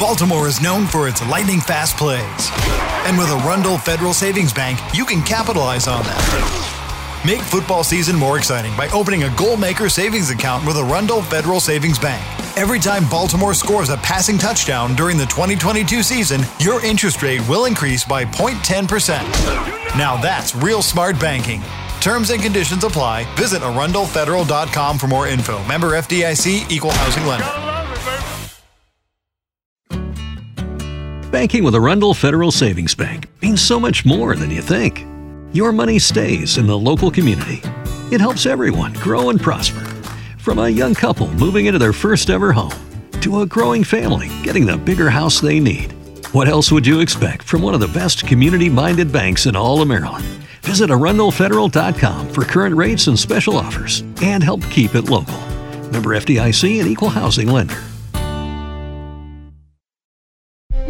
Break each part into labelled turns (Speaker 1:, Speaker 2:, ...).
Speaker 1: Baltimore is known for its lightning fast plays. And with Arundel Federal Savings Bank, you can capitalize on that. Make football season more exciting by opening a goal maker savings account with Arundel Federal Savings Bank. Every time Baltimore scores a passing touchdown during the 2022 season, your interest rate will increase by 0.10%. Now that's real smart banking. Terms and conditions apply. Visit arundelfederal.com for more info. Member FDIC equal housing lender.
Speaker 2: Banking with Arundel Federal Savings Bank means so much more than you think. Your money stays in the local community. It helps everyone grow and prosper. From a young couple moving into their first ever home to a growing family getting the bigger house they need. What else would you expect from one of the best community minded banks in all of Maryland? Visit arundelfederal.com for current rates and special offers and help keep it local. Member FDIC and equal housing lender.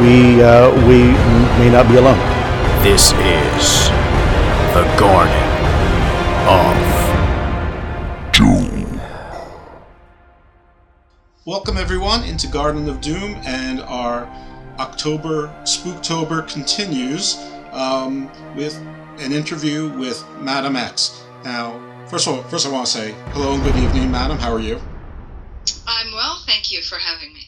Speaker 3: we, uh, we may not be alone.
Speaker 4: This is the Garden of Doom.
Speaker 5: Welcome, everyone, into Garden of Doom, and our October Spooktober continues um, with an interview with Madam X. Now, first of all, first I want to say hello and good evening, Madam. How are you?
Speaker 6: I'm well, thank you for having me.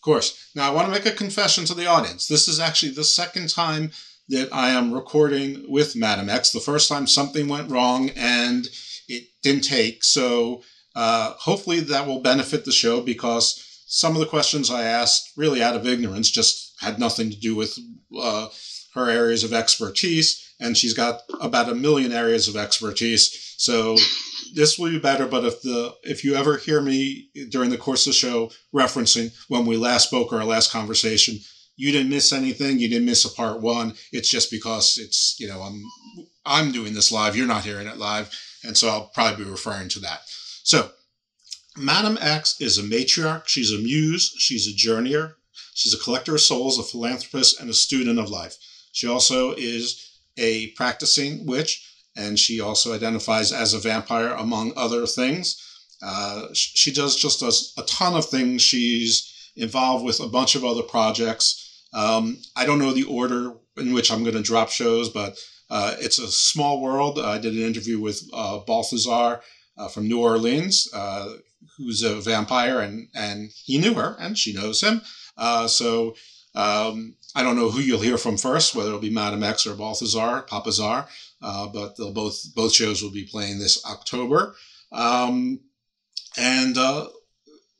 Speaker 5: Of course. Now, I want to make a confession to the audience. This is actually the second time that I am recording with Madam X. The first time something went wrong and it didn't take. So, uh, hopefully, that will benefit the show because some of the questions I asked, really out of ignorance, just had nothing to do with uh, her areas of expertise. And she's got about a million areas of expertise. So, this will be better. But if the if you ever hear me during the course of the show referencing when we last spoke or our last conversation, you didn't miss anything. You didn't miss a part one. It's just because it's you know I'm I'm doing this live. You're not hearing it live, and so I'll probably be referring to that. So, Madam X is a matriarch. She's a muse. She's a journeyer. She's a collector of souls, a philanthropist, and a student of life. She also is a practicing witch and she also identifies as a vampire among other things. Uh, she does just does a ton of things. She's involved with a bunch of other projects. Um, I don't know the order in which I'm going to drop shows, but uh, it's a small world. I did an interview with uh, Balthazar uh, from New Orleans, uh, who's a vampire, and and he knew her, and she knows him. Uh, so um, I don't know who you'll hear from first, whether it'll be Madame X or Balthazar, Papa Papazar uh, but they'll both both shows will be playing this October. Um, and uh,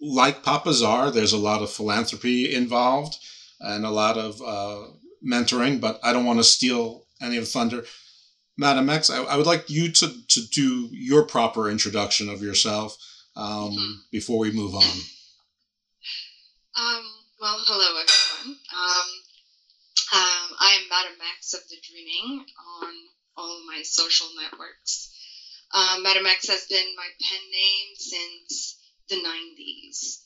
Speaker 5: like Papazar, there's a lot of philanthropy involved and a lot of uh, mentoring, but I don't want to steal any of the thunder. Madam X, I, I would like you to, to do your proper introduction of yourself um, mm-hmm. before we move on.
Speaker 6: Um, well, hello, everyone. Um, um, I am Madam X of the Dreaming on all my social networks. Um, Madam X has been my pen name since the 90s.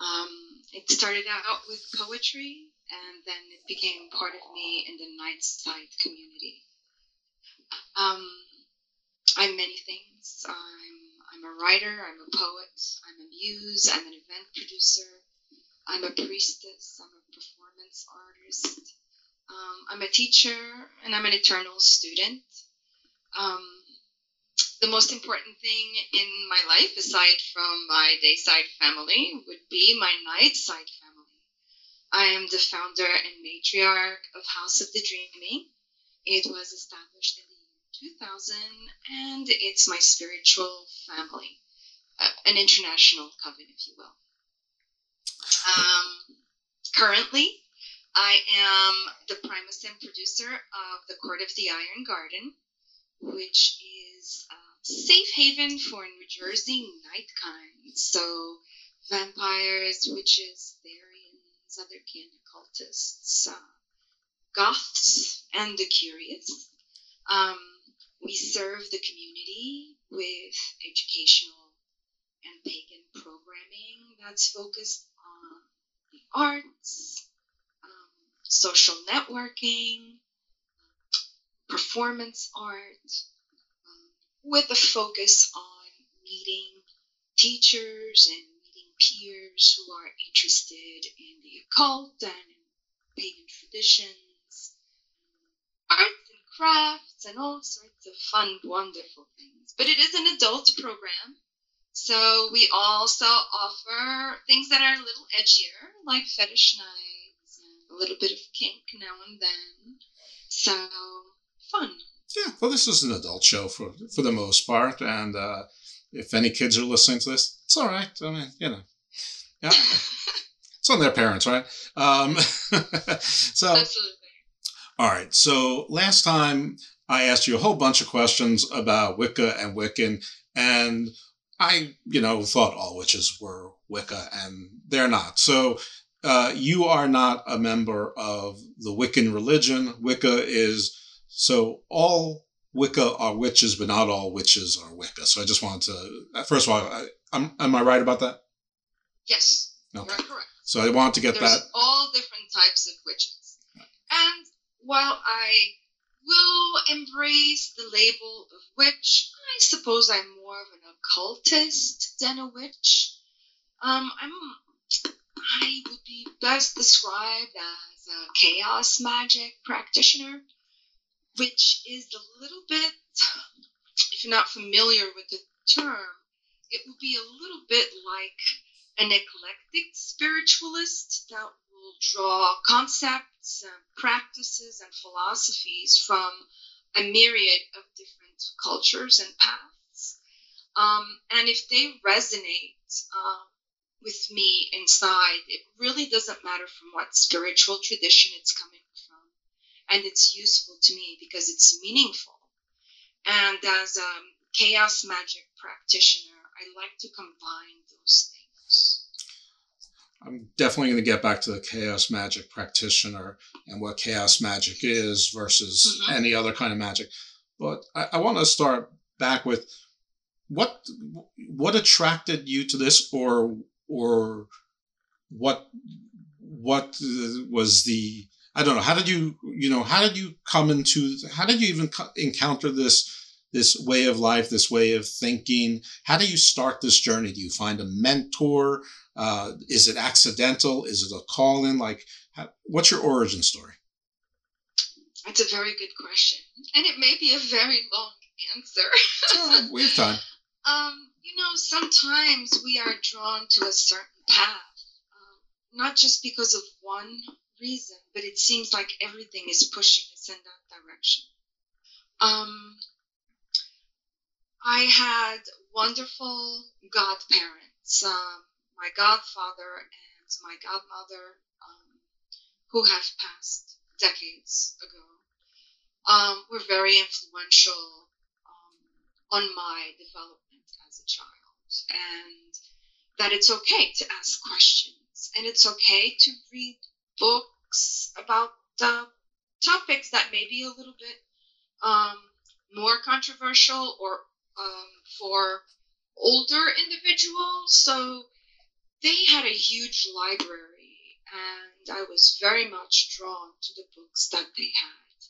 Speaker 6: Um, it started out with poetry, and then it became part of me in the Nightside community. Um, I'm many things. I'm I'm a writer. I'm a poet. I'm a muse. I'm an event producer. I'm a priestess. I'm a performance artist. Um, I'm a teacher, and I'm an eternal student. Um, the most important thing in my life, aside from my dayside family, would be my nightside family. I am the founder and matriarch of House of the Dreaming. It was established in the year 2000, and it's my spiritual family, uh, an international coven, if you will. Um, currently, I am the primus and producer of the Court of the Iron Garden, which is a safe haven for New Jersey night kind. So vampires, witches, Therians, other kin occultists, uh, goths, and the curious. Um, we serve the community with educational and pagan programming that's focused on the arts, um, social networking, performance art, with a focus on meeting teachers and meeting peers who are interested in the occult and pagan traditions, arts and crafts, and all sorts of fun, wonderful things. But it is an adult program, so we also offer things that are a little edgier, like fetish a little bit of kink now and then. So, fun.
Speaker 5: Yeah, well, this is an adult show for for the most part, and uh, if any kids are listening to this, it's all right. I mean, you know, yeah, it's on their parents, right? Um, so,
Speaker 6: Absolutely.
Speaker 5: all right. So last time I asked you a whole bunch of questions about Wicca and Wiccan, and I, you know, thought all witches were Wicca, and they're not. So uh, you are not a member of the Wiccan religion. Wicca is so all Wicca are witches, but not all witches are Wicca. So I just wanted to, uh, first of all, I, am am I right about that?
Speaker 6: Yes, okay. you're correct.
Speaker 5: So I wanted to get
Speaker 6: There's
Speaker 5: that.
Speaker 6: all different types of witches. And while I will embrace the label of witch, I suppose I'm more of an occultist than a witch. Um, I'm, I would be best described as a chaos magic practitioner which is a little bit, if you're not familiar with the term, it would be a little bit like an eclectic spiritualist that will draw concepts and practices and philosophies from a myriad of different cultures and paths. Um, and if they resonate uh, with me inside, it really doesn't matter from what spiritual tradition it's coming from, and it's useful to me because it's meaningful. And as a chaos magic practitioner, I like to combine those things.
Speaker 5: I'm definitely going to get back to the chaos magic practitioner and what chaos magic is versus mm-hmm. any other kind of magic. But I, I want to start back with what what attracted you to this, or or what what was the I don't know. How did you, you know, how did you come into, how did you even encounter this, this way of life, this way of thinking? How do you start this journey? Do you find a mentor? Uh, is it accidental? Is it a call in? Like, how, what's your origin story?
Speaker 6: That's a very good question. And it may be a very long answer.
Speaker 5: oh, we have time.
Speaker 6: Um, you know, sometimes we are drawn to a certain path, um, not just because of one reason, but it seems like everything is pushing us in that direction. Um, I had wonderful godparents, um, my godfather and my godmother, um, who have passed decades ago. um, were very influential um, on my development as a child, and that it's okay to ask questions, and it's okay to read books about uh, topics that may be a little bit um, more controversial or um, for older individuals. So they had a huge library, and I was very much drawn to the books that they had.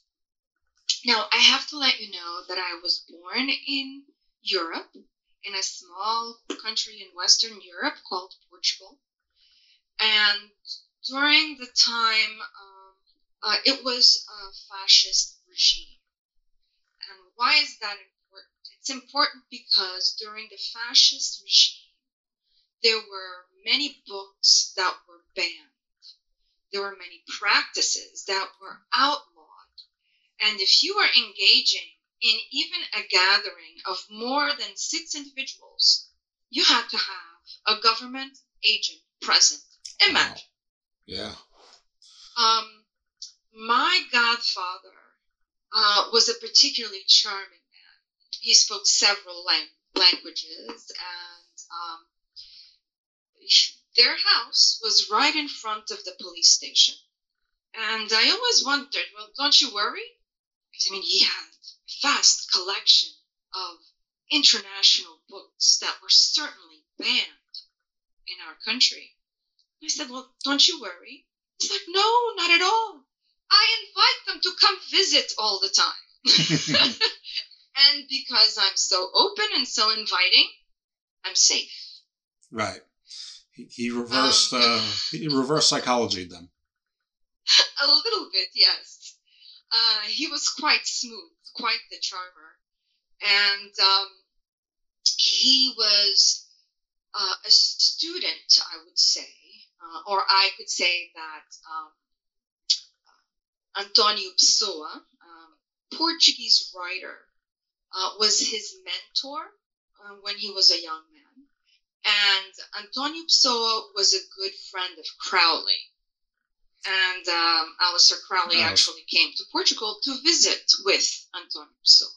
Speaker 6: Now, I have to let you know that I was born in Europe, in a small country in Western Europe called Portugal. And during the time, um, uh, it was a fascist regime. And why is that important? It's important because during the fascist regime, there were many books that were banned. There were many practices that were outlawed. And if you were engaging in even a gathering of more than six individuals, you had to have a government agent present. Imagine. Wow.
Speaker 5: Yeah.
Speaker 6: Um, my godfather uh, was a particularly charming man. He spoke several lang- languages, and um, their house was right in front of the police station. And I always wondered, well, don't you worry? I mean, he had vast collection of international books that were certainly banned in our country. I said, well, don't you worry. He's like, no, not at all. I invite them to come visit all the time. and because I'm so open and so inviting, I'm safe.
Speaker 5: Right. He, he reversed um, uh, he reversed psychology them.
Speaker 6: A little bit, yes. Uh, he was quite smooth, quite the charmer, and um, he was uh, a student, I would say, uh, or I could say that um, Antonio Pessoa, um, Portuguese writer, uh, was his mentor uh, when he was a young man. And Antonio Pessoa was a good friend of Crowley. And um, Aleister Crowley oh. actually came to Portugal to visit with Antonio Pessoa.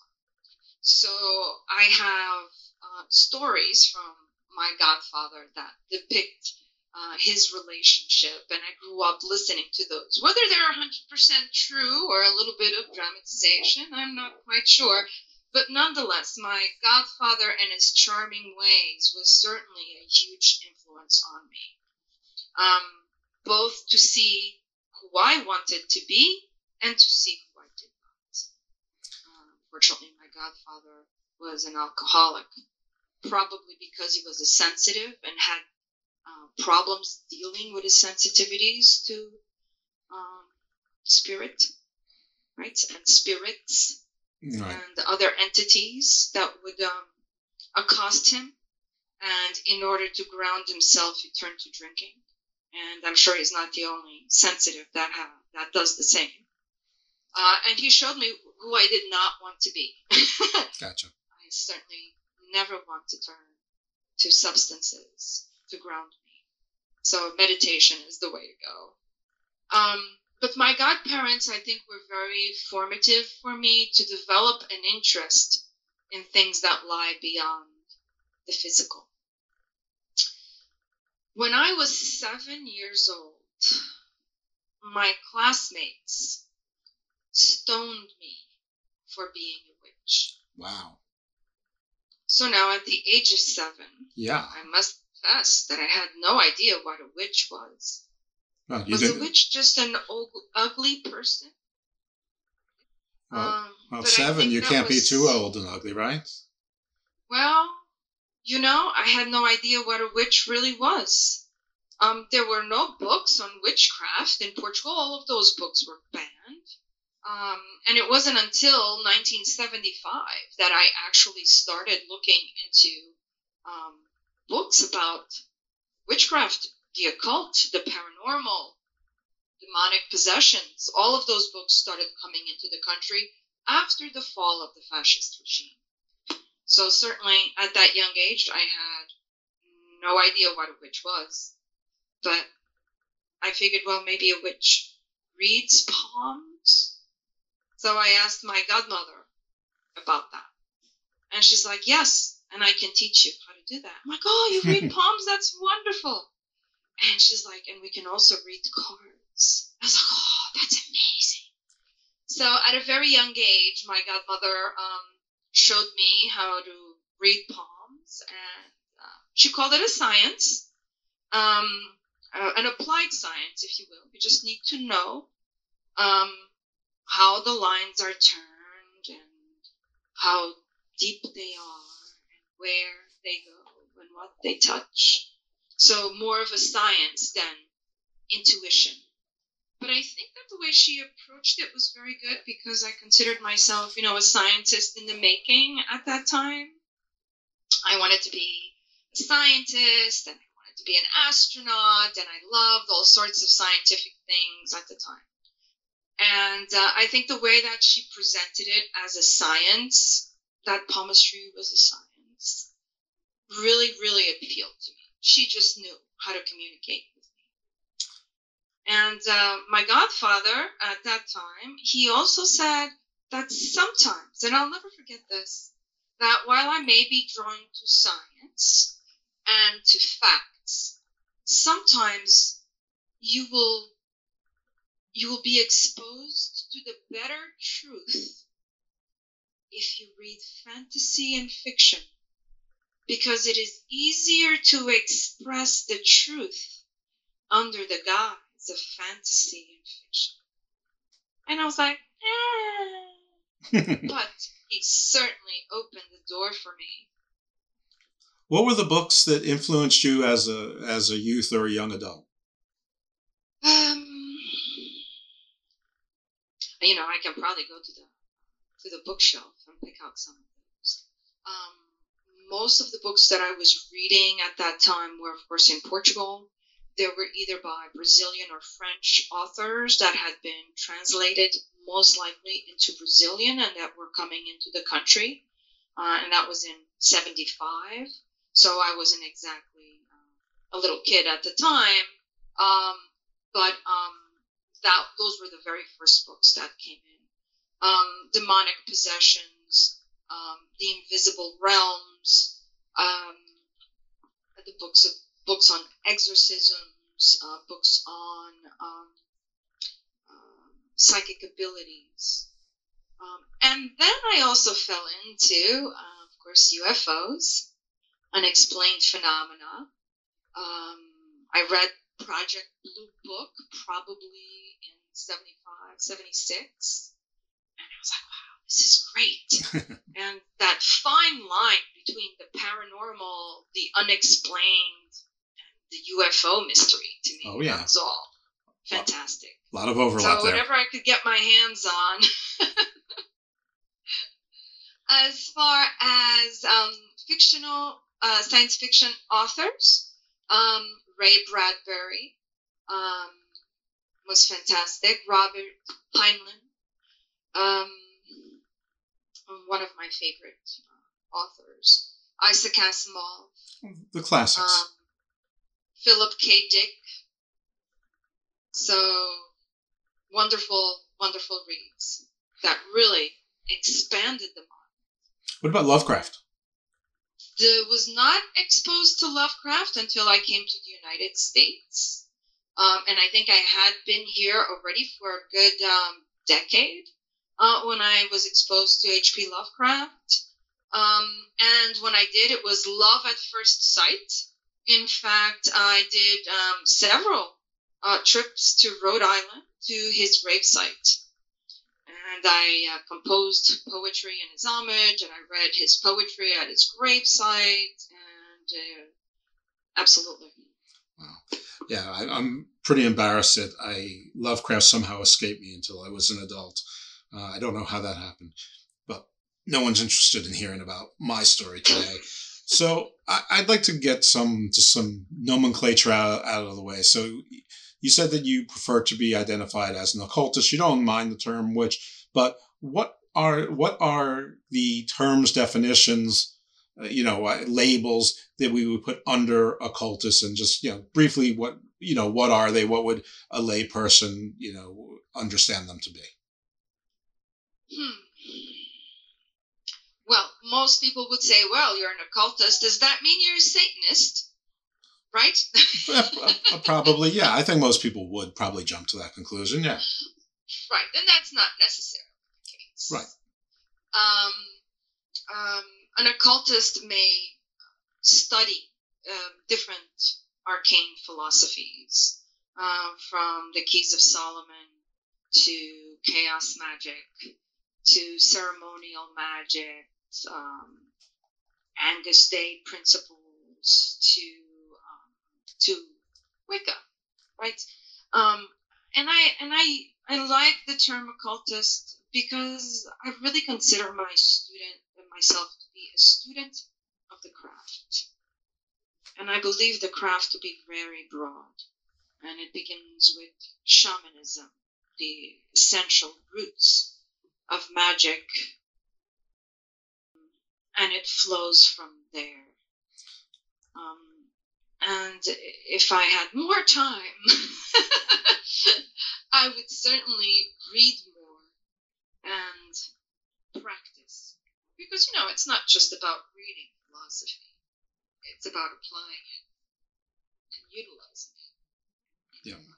Speaker 6: So I have uh, stories from my godfather that depict uh, his relationship, and I grew up listening to those. Whether they're 100% true or a little bit of dramatization, I'm not quite sure. But nonetheless, my godfather and his charming ways was certainly a huge influence on me. Um, both to see who I wanted to be and to see who I did not. Uh, unfortunately, my godfather was an alcoholic, probably because he was a sensitive and had uh, problems dealing with his sensitivities to um, spirit, right, and spirits, right. and other entities that would um, accost him. And in order to ground himself, he turned to drinking. And I'm sure he's not the only sensitive that ha- that does the same. Uh, and he showed me who I did not want to be.
Speaker 5: gotcha.
Speaker 6: I certainly never want to turn to substances to ground me. So meditation is the way to go. Um, but my godparents, I think, were very formative for me to develop an interest in things that lie beyond the physical. When I was seven years old, my classmates stoned me for being a witch.
Speaker 5: Wow.
Speaker 6: So now at the age of seven,
Speaker 5: yeah,
Speaker 6: I must confess that I had no idea what a witch was.
Speaker 5: Well,
Speaker 6: was
Speaker 5: didn't...
Speaker 6: a witch just an old, ugly person?
Speaker 5: Well, um, well seven, you can't was... be too old and ugly, right?
Speaker 6: Well, you know, I had no idea what a witch really was. Um, there were no books on witchcraft in Portugal. All of those books were banned. Um, and it wasn't until 1975 that I actually started looking into um, books about witchcraft, the occult, the paranormal, demonic possessions. All of those books started coming into the country after the fall of the fascist regime. So certainly at that young age, I had no idea what a witch was, but I figured, well, maybe a witch reads palms. So I asked my godmother about that. And she's like, Yes, and I can teach you how to do that. I'm like, Oh, you read palms? That's wonderful. And she's like, And we can also read cards. I was like, Oh, that's amazing. So at a very young age, my godmother um, showed me how to read palms, and uh, she called it a science, um, uh, an applied science, if you will. You just need to know um, how the lines are turned and how deep they are and where they go and what they touch. So more of a science than intuition. But I think that the way she approached it was very good because I considered myself, you know, a scientist in the making at that time. I wanted to be a scientist and I wanted to be an astronaut and I loved all sorts of scientific things at the time. And uh, I think the way that she presented it as a science, that palmistry was a science, really, really appealed to me. She just knew how to communicate. And uh, my godfather at that time, he also said that sometimes, and I'll never forget this, that while I may be drawn to science and to facts, sometimes you will you will be exposed to the better truth if you read fantasy and fiction because it is easier to express the truth under the guise of fantasy and fiction. And I was like, eh. but he certainly opened the door for me.
Speaker 5: What were the books that influenced you as a as a youth or a young adult?
Speaker 6: Um, you know, I can probably go to the to the bookshelf and pick out some of those. Um, most of the books that I was reading at that time were, of course, in Portugal. They were either by Brazilian or French authors that had been translated most likely into Brazilian and that were coming into the country. Uh, and that was in 75. So I wasn't exactly uh, a little kid at the time. Um, but um, that those were the very first books that came in. Um, demonic possessions, um, the invisible realms, um, the books of books on exorcisms, uh, books on um, uh, psychic abilities, um, and then I also fell into, uh, of course, UFOs, unexplained phenomena. Um, I read Project Blue Book probably in 75, 76. And I was like, wow, this is great. and that fine line between the paranormal, the unexplained, the UFO mystery to me.
Speaker 5: Oh, yeah.
Speaker 6: That's all. Fantastic.
Speaker 5: A lot of overlap
Speaker 6: so
Speaker 5: there.
Speaker 6: whatever I could get my hands on. as far as um, fictional uh, science fiction authors, um, Ray Bradbury um, was fantastic. Robert Heinlein, um, one of my favorite uh, authors. Isaac Asimov.
Speaker 5: The classics.
Speaker 6: Philip K. Dick. So wonderful, wonderful reads that really expanded the mind.
Speaker 5: What about Lovecraft?
Speaker 6: I was not exposed to Lovecraft until I came to the United States. Um, and I think I had been here already for a good um, decade uh, when I was exposed to H.P. Lovecraft. Um, and when I did, it was love at first sight. In fact, I did um, several uh, trips to Rhode Island to his gravesite. And I uh, composed poetry in his homage, and I read his poetry at his gravesite, and uh, absolutely. Wow.
Speaker 5: Yeah, I, I'm pretty embarrassed that I Lovecraft somehow escaped me until I was an adult. Uh, I don't know how that happened, but no one's interested in hearing about my story today. So I'd like to get some just some nomenclature out, out of the way. So you said that you prefer to be identified as an occultist. You don't mind the term witch, but what are what are the terms definitions? Uh, you know, uh, labels that we would put under occultists, and just you know, briefly, what you know, what are they? What would a layperson you know understand them to be?
Speaker 6: Hmm. Well, most people would say, well, you're an occultist. Does that mean you're a Satanist? Right?
Speaker 5: Uh, probably, yeah. I think most people would probably jump to that conclusion, yeah.
Speaker 6: Right, and that's not necessarily the case.
Speaker 5: Right.
Speaker 6: Um, um, an occultist may study uh, different arcane philosophies, uh, from the Keys of Solomon to chaos magic to ceremonial magic, um, Angus Day principles to um, to Wicca, right? Um, and I and I I like the term occultist because I really consider my student and myself to be a student of the craft, and I believe the craft to be very broad, and it begins with shamanism, the essential roots of magic, and it flows from there. Um, and if I had more time, I would certainly read more and practice. Because, you know, it's not just about reading philosophy, it's about applying it and utilizing it.
Speaker 5: Yeah.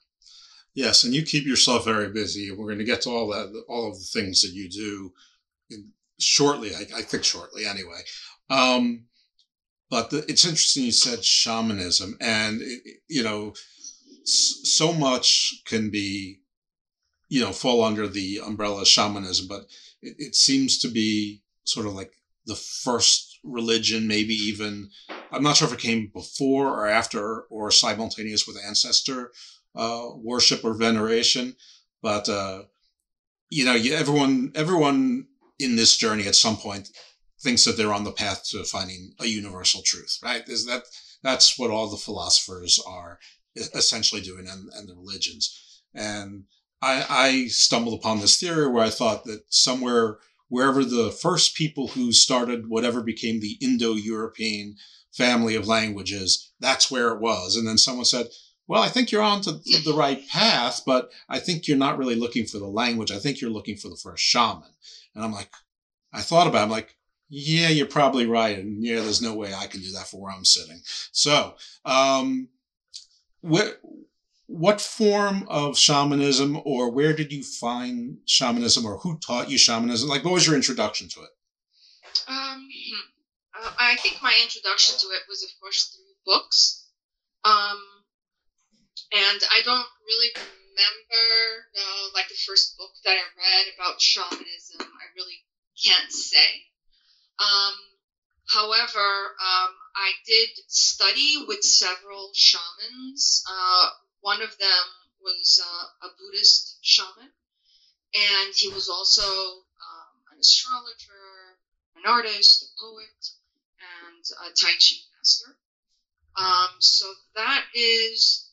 Speaker 5: Yes, and you keep yourself very busy. We're going to get to all that, all of the things that you do in, shortly. I, I, think shortly, anyway. Um, but the, it's interesting you said shamanism, and it, you know, so much can be, you know, fall under the umbrella of shamanism, but it, it seems to be sort of like the first religion, maybe even. I'm not sure if it came before or after or simultaneous with ancestor uh, worship or veneration, but uh, you know, everyone everyone in this journey at some point thinks that they're on the path to finding a universal truth, right? Is that that's what all the philosophers are essentially doing and, and the religions. And I, I stumbled upon this theory where I thought that somewhere, wherever the first people who started whatever became the Indo European family of languages, that's where it was. And then someone said, well, I think you're on to the right path, but I think you're not really looking for the language. I think you're looking for the first shaman. And I'm like, I thought about it. I'm like, yeah, you're probably right. And yeah, there's no way I can do that for where I'm sitting. So, um, what, what form of shamanism or where did you find shamanism or who taught you shamanism? Like, what was your introduction to it?
Speaker 6: Um, uh, I think my introduction to it was, of course, through books. Um, and I don't really remember uh, like the first book that I read about shamanism. I really can't say. Um, however, um, I did study with several shamans. Uh, one of them was uh, a Buddhist shaman, and he was also um, an astrologer, an artist, a poet, and a Tai Chi master. Um, so that is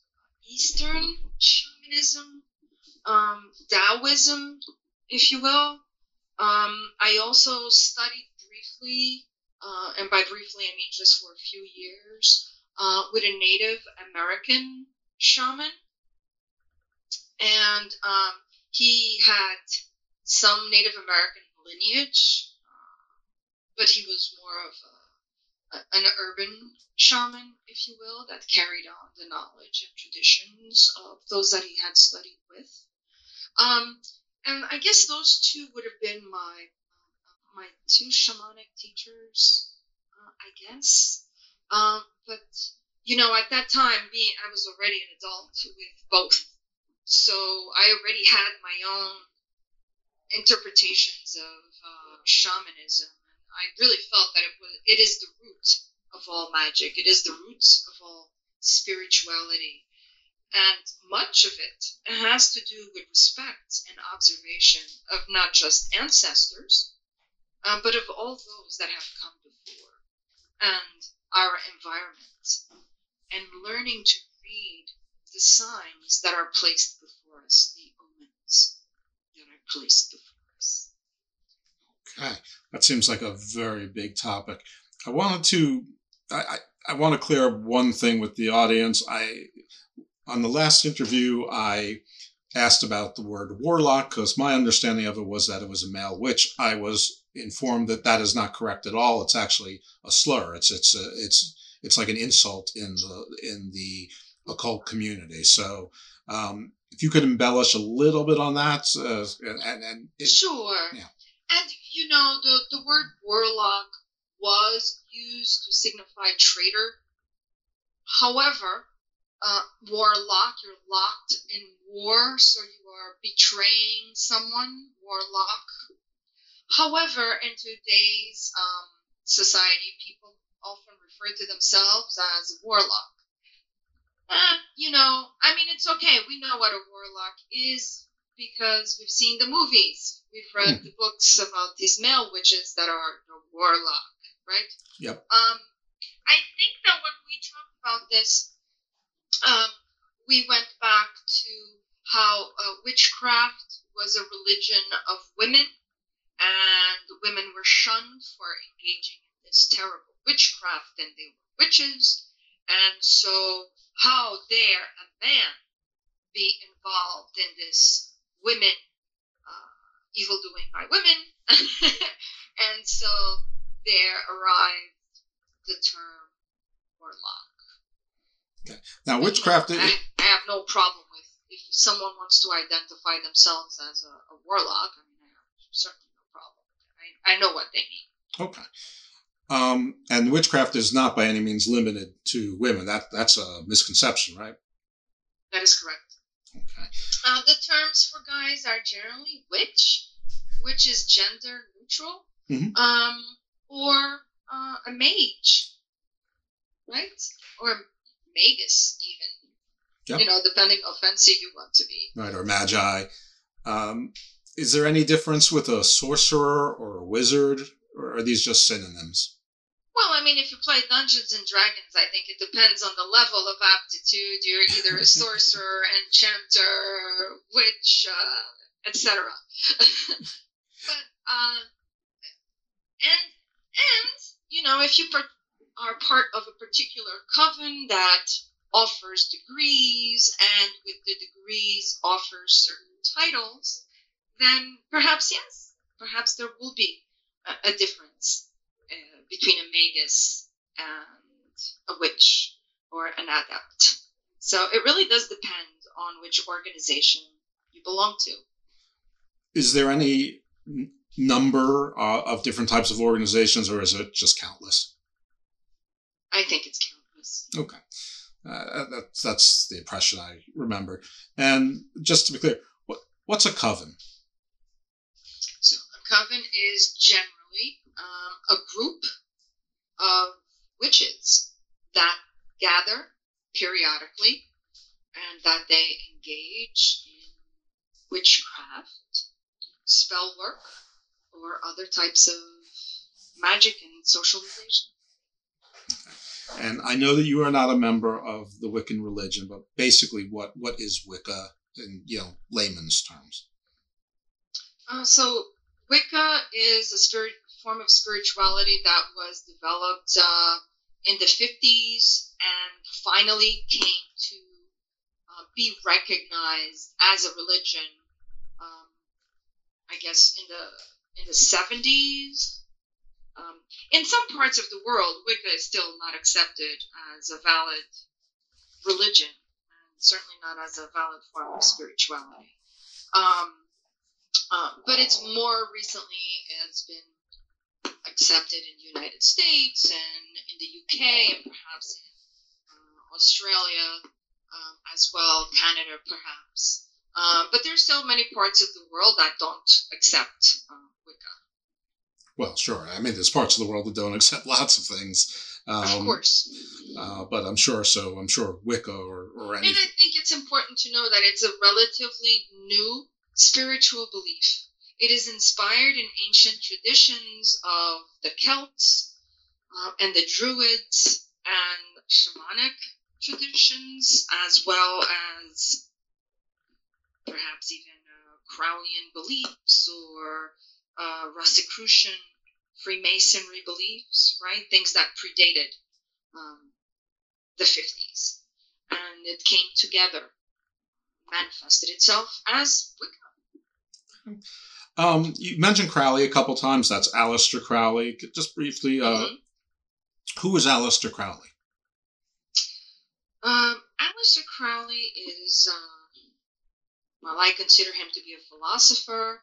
Speaker 6: Eastern shamanism, um, Taoism, if you will. Um, I also studied briefly, uh, and by briefly I mean just for a few years, uh, with a Native American shaman. And um, he had some Native American lineage, uh, but he was more of a, a, an urban shaman, if you will, that carried on the knowledge and traditions of those that he had studied with. Um, and I guess those two would have been my my two shamanic teachers, uh, I guess. Um, but you know, at that time, being I was already an adult with both, so I already had my own interpretations of uh, shamanism, I really felt that it was it is the root of all magic. It is the root of all spirituality. And much of it has to do with respect and observation of not just ancestors, um, but of all those that have come before and our environment, and learning to read the signs that are placed before us, the omens that are placed before us.
Speaker 5: Okay, that seems like a very big topic. I wanted to I, I, I want to clear up one thing with the audience. I on the last interview, I asked about the word warlock because my understanding of it was that it was a male witch. I was informed that that is not correct at all. It's actually a slur. It's it's a, it's it's like an insult in the in the occult community. So um, if you could embellish a little bit on that, uh, and, and
Speaker 6: it, sure, yeah. And you know the the word warlock was used to signify traitor. However, uh, warlock, you're locked in war, so you are betraying someone. Warlock. However, in today's um, society, people often refer to themselves as warlock. Eh, you know, I mean, it's okay. We know what a warlock is because we've seen the movies. We've read mm. the books about these male witches that are the warlock, right?
Speaker 5: Yep.
Speaker 6: Um, I think that when we talk about this, um, we went back to how uh, witchcraft was a religion of women, and women were shunned for engaging in this terrible witchcraft, and they were witches. And so how dare a man be involved in this women uh, evil doing by women? and so there arrived the term warlock.
Speaker 5: Okay. Now, witchcraft.
Speaker 6: You know, I, I, have no problem with if someone wants to identify themselves as a, a warlock. I mean, I have certainly no problem. I, I know what they mean.
Speaker 5: Okay. Um, and witchcraft is not by any means limited to women. That that's a misconception, right?
Speaker 6: That is correct.
Speaker 5: Okay.
Speaker 6: Uh, the terms for guys are generally witch, which is gender neutral,
Speaker 5: mm-hmm.
Speaker 6: um, or uh, a mage, right? Or magus, even. Yep. You know, depending how fancy you want to be.
Speaker 5: Right, or magi. Um, is there any difference with a sorcerer or a wizard, or are these just synonyms?
Speaker 6: Well, I mean, if you play Dungeons and Dragons, I think it depends on the level of aptitude. You're either a sorcerer, enchanter, witch, uh, etc. but uh, and and you know, if you per- are part of a particular coven that offers degrees, and with the degrees offers certain titles, then perhaps yes, perhaps there will be a, a difference between a magus and a witch or an adept. So it really does depend on which organization you belong to.
Speaker 5: Is there any number uh, of different types of organizations, or is it just countless?
Speaker 6: I think it's countless.
Speaker 5: Okay. Uh, that's, that's the impression I remember. And just to be clear, what, what's a coven?
Speaker 6: So, a coven is generally um, a group of witches that gather periodically and that they engage in witchcraft, spell work, or other types of magic and socialization.
Speaker 5: And I know that you are not a member of the Wiccan religion, but basically, what what is Wicca in you know layman's terms?
Speaker 6: Uh, so Wicca is a spirit form of spirituality that was developed uh, in the 50s and finally came to uh, be recognized as a religion. Um, I guess in the in the 70s. Um, in some parts of the world, Wicca is still not accepted as a valid religion, and certainly not as a valid form of spirituality. Um, uh, but it's more recently has been accepted in the United States and in the UK and perhaps in uh, Australia um, as well, Canada perhaps. Uh, but there's still many parts of the world that don't accept uh, Wicca.
Speaker 5: Well, sure. I mean, there's parts of the world that don't accept lots of things.
Speaker 6: Um, of course.
Speaker 5: Uh, but I'm sure so. I'm sure Wicca or, or anything.
Speaker 6: And I think it's important to know that it's a relatively new spiritual belief. It is inspired in ancient traditions of the Celts uh, and the Druids and shamanic traditions, as well as perhaps even uh, Crowleyan beliefs or uh, Rosicrucian Freemasonry beliefs, right? Things that predated um, the 50s. And it came together manifested itself as Wicca.
Speaker 5: Um, you mentioned Crowley a couple times. That's Aleister Crowley. Just briefly, uh,
Speaker 6: Mm-hmm.
Speaker 5: who is Aleister Crowley?
Speaker 6: Um, Aleister Crowley is, uh, well, I consider him to be a philosopher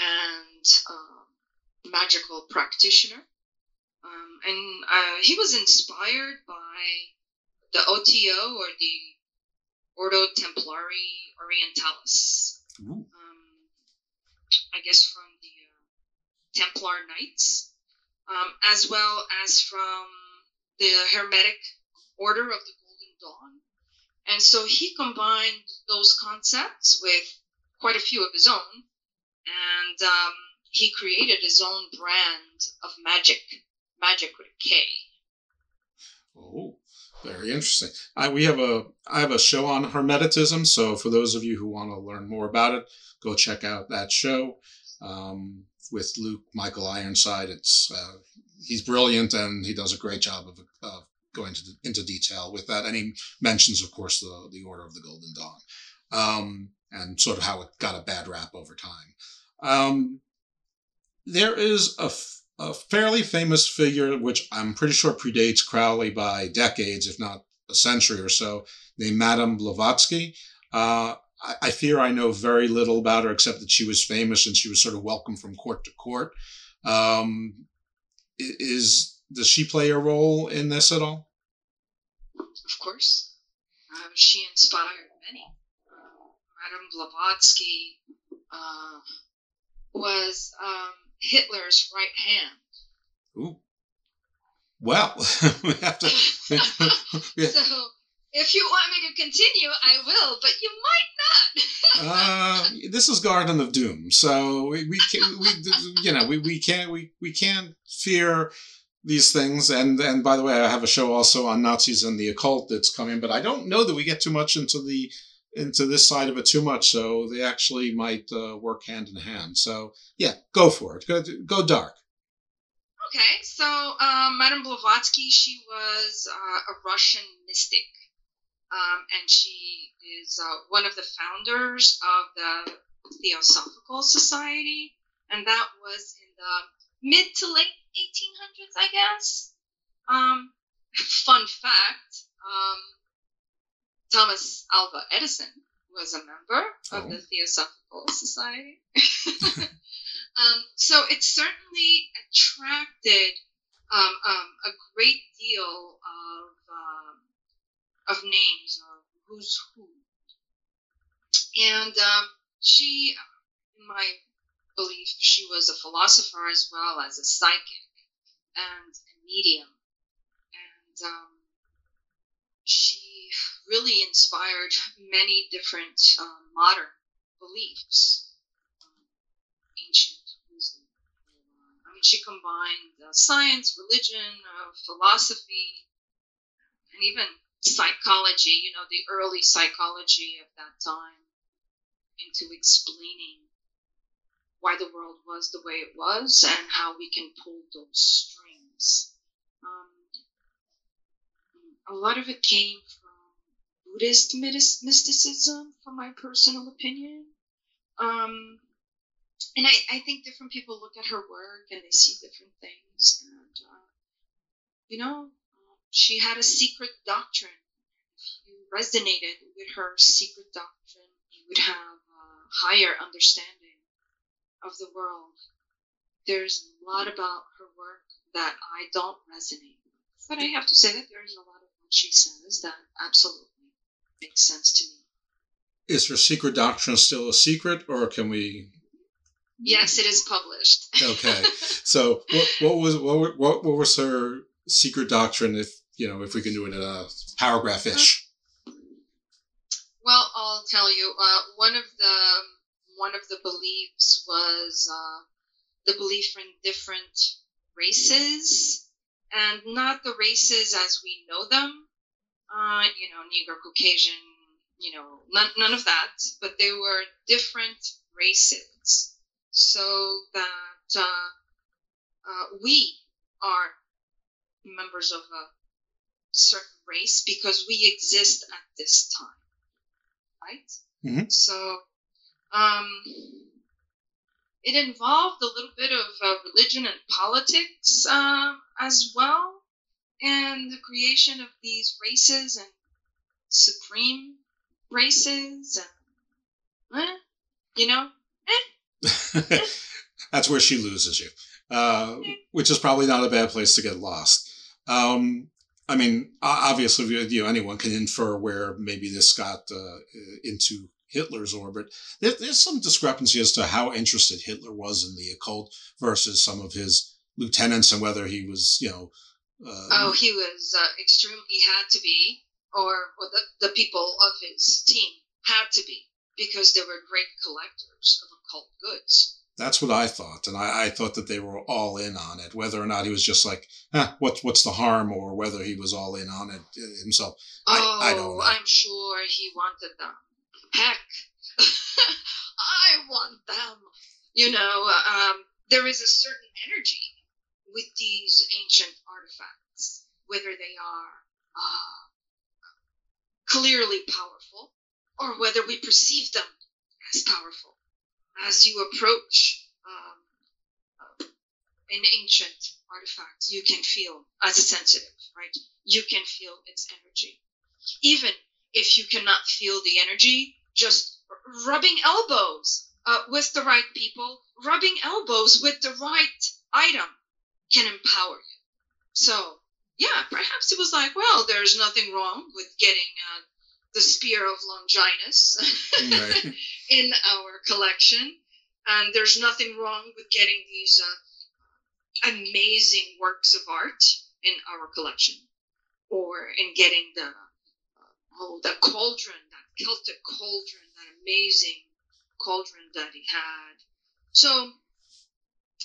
Speaker 6: and uh, magical practitioner. Um, and uh, he was inspired by the OTO or the Ordo Templari Orientalis. Um, I guess from the uh, Templar Knights, um, as well as from the Hermetic Order of the Golden Dawn. And so he combined those concepts with quite a few of his own, and um, he created his own brand of magic, magic with a K.
Speaker 5: Oh, very interesting. I, we have a I have a show on Hermeticism, so for those of you who want to learn more about it, go check out that show um, with Luke Michael Ironside. It's uh, he's brilliant and he does a great job of, of going to, into detail with that. And he mentions, of course, the the Order of the Golden Dawn um, and sort of how it got a bad rap over time. Um, there is a, a fairly famous figure, which I'm pretty sure predates Crowley by decades, if not a century or so, named Madame Blavatsky. Uh, I, I fear I know very little about her except that she was famous and she was sort of welcome from court to court. Um, is does she play a role in this at all?
Speaker 6: Of course, uh, she inspired many. Uh, Madame Blavatsky uh, was um, Hitler's right hand.
Speaker 5: Ooh. Well, we have to. yeah.
Speaker 6: So, if you want me to continue, I will, but you might not.
Speaker 5: uh, this is Garden of Doom, so we, we can we you know we, we can't we, we can't fear these things. And and by the way, I have a show also on Nazis and the occult that's coming, but I don't know that we get too much into the into this side of it too much. So they actually might uh, work hand in hand. So yeah, go for it. Go go dark.
Speaker 6: Okay, so um, Madame Blavatsky, she was uh, a Russian mystic, um, and she is uh, one of the founders of the Theosophical Society, and that was in the mid to late 1800s, I guess. Um, fun fact: um, Thomas Alva Edison was a member of the Theosophical Society. Um, so it certainly attracted um, um, a great deal of um, of names of who's who, and um, she, in my belief, she was a philosopher as well as a psychic and a medium, and um, she really inspired many different um, modern beliefs, um, ancient wisdom. I mean, she combined uh, science, religion, uh, philosophy, and even psychology, you know, the early psychology of that time, into explaining why the world was the way it was and how we can pull those strings. Um, a lot of it came from Buddhist mysticism, from my personal opinion. Um, and I, I think different people look at her work and they see different things. And, uh, you know, she had a secret doctrine. If you resonated with her secret doctrine, you would have a higher understanding of the world. There's a lot about her work that I don't resonate with. But I have to say that there's a lot of what she says that absolutely makes sense to me.
Speaker 5: Is her secret doctrine still a secret, or can we?
Speaker 6: Yes, it is published.
Speaker 5: Okay, so what, what was what, what what was her secret doctrine? If you know, if we can do it in a paragraph ish.
Speaker 6: Well, I'll tell you. Uh, one of the one of the beliefs was uh, the belief in different races, and not the races as we know them. Uh, you know, Negro, Caucasian, you know, none, none of that. But they were different races, so that uh, uh, we are members of a certain race because we exist at this time right?
Speaker 5: Mhm.
Speaker 6: So, um, it involved a little bit of uh, religion and politics um, as well, and the creation of these races and supreme races, and eh, you know,
Speaker 5: That's where she loses you, uh, which is probably not a bad place to get lost. Um, I mean, obviously, you know, anyone can infer where maybe this got uh, into Hitler's orbit. There, there's some discrepancy as to how interested Hitler was in the occult versus some of his lieutenants and whether he was, you know, uh,
Speaker 6: Oh, he was uh, extremely. He had to be, or, or the, the people of his team had to be, because they were great collectors of occult goods.
Speaker 5: That's what I thought, and I, I thought that they were all in on it. Whether or not he was just like, huh, what, what's the harm, or whether he was all in on it uh, himself,
Speaker 6: Oh,
Speaker 5: I, I don't know.
Speaker 6: I'm sure he wanted them. Heck, I want them. You know, um, there is a certain energy with these ancient artifacts, whether they are uh, clearly powerful or whether we perceive them as powerful. As you approach um, uh, an ancient artifact, you can feel, as a sensitive, right? You can feel its energy. Even if you cannot feel the energy, just rubbing elbows uh, with the right people, rubbing elbows with the right item can empower you. So, yeah, perhaps it was like, well, there's nothing wrong with getting uh, the Spear of Longinus
Speaker 5: Right.
Speaker 6: in our collection, and there's nothing wrong with getting these uh, amazing works of art in our collection, or in getting the oh the cauldron, that Celtic cauldron, that amazing cauldron that he had. So,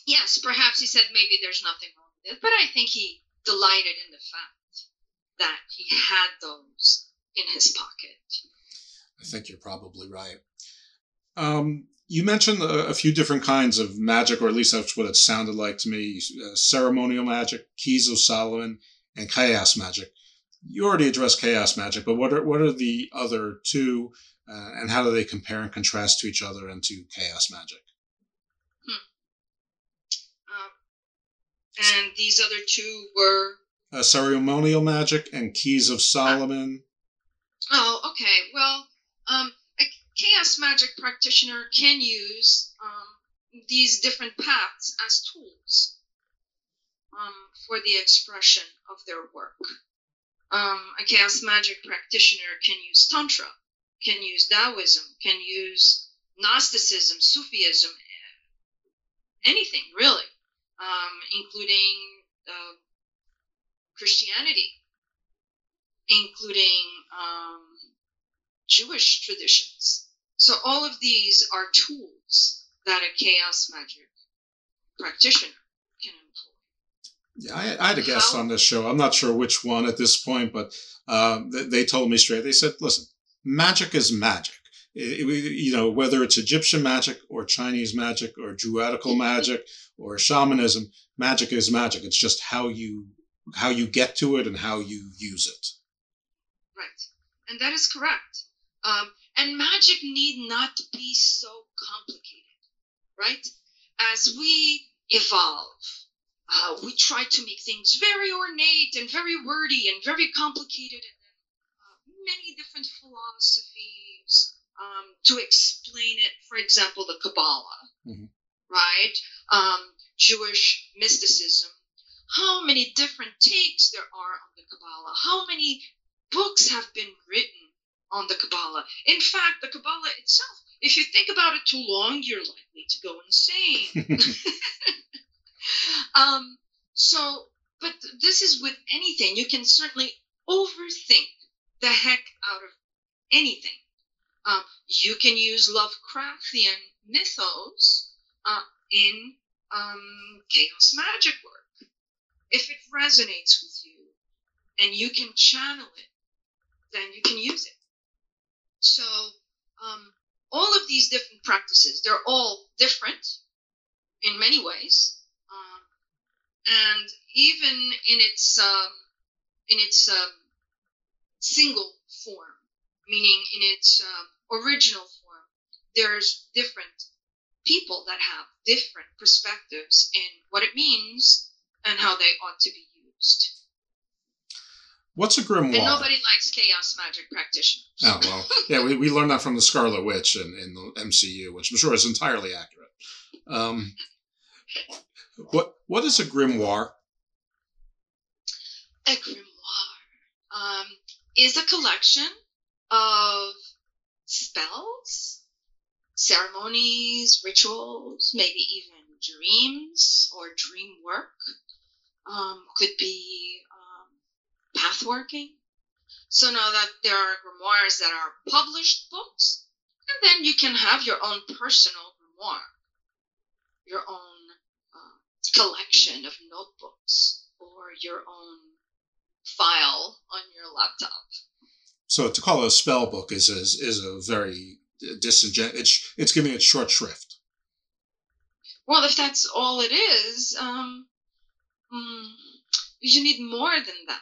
Speaker 6: yes, perhaps he said maybe there's nothing wrong with it, but I think he delighted in the fact that he had those in his pocket.
Speaker 5: I think you're probably right. Um, you mentioned a, a few different kinds of magic, or at least that's what it sounded like to me uh, ceremonial magic, keys of Solomon, and chaos magic. You already addressed chaos magic, but what are, what are the other two, uh, and how do they compare and contrast to each other and to chaos magic?
Speaker 6: And these other two were
Speaker 5: Uh, ceremonial magic and keys of Solomon.
Speaker 6: Oh, okay. Well, um, a chaos magic practitioner can use um, these different paths as tools um, for the expression of their work. Um, a chaos magic practitioner can use Tantra, can use Taoism, can use Gnosticism, Sufism, anything really, um, including uh, Christianity, including um, Jewish traditions. So all of these are tools that a chaos magic practitioner can employ.
Speaker 5: Yeah, I, I had a guest on this show. I'm not sure which one at this point, but um, they, they told me straight. They said, "Listen, magic is magic. You know, whether it's Egyptian magic or Chinese magic or Druidical magic or shamanism, magic is magic. It's just how you how you get to it and how you use it."
Speaker 6: Right. And that is correct. Um, and magic need not be so complicated, right? As we evolve, uh, we try to make things very ornate and very wordy and very complicated, and then uh, many different philosophies um, to explain it. For example, the Kabbalah, right? Um, Jewish mysticism. How many different takes there are on the Kabbalah? How many books have been written on the Kabbalah? In fact, the Kabbalah itself, if you think about it too long, you're likely to go insane. um, so, but this is with anything. You can certainly overthink the heck out of anything. Um, you can use Lovecraftian mythos uh, in um, chaos magic work. If it resonates with you and you can channel it, then you can use it. So, um, all of these different practices, they're all different in many ways. Um, and even in its um, in its um, single form, meaning in its um, original form, there's different people that have different perspectives in what it means and how they ought to be used.
Speaker 5: What's a grimoire?
Speaker 6: And nobody likes chaos magic practitioners.
Speaker 5: Oh well, yeah, we, we learned that from the Scarlet Witch in, in the MCU, which I'm sure is entirely accurate. Um, what what is a grimoire?
Speaker 6: A grimoire um, is a collection of spells, ceremonies, rituals, maybe even dreams or dream work. Um, could be um, path working. So now that there are grimoires that are published books, and then you can have your own personal grimoire, your own uh, collection of notebooks, or your own file on your laptop.
Speaker 5: So to call it a spell book is is, is a very disingen. It's it's giving it short shrift.
Speaker 6: Well, if that's all it is, um, mm, you need more than that.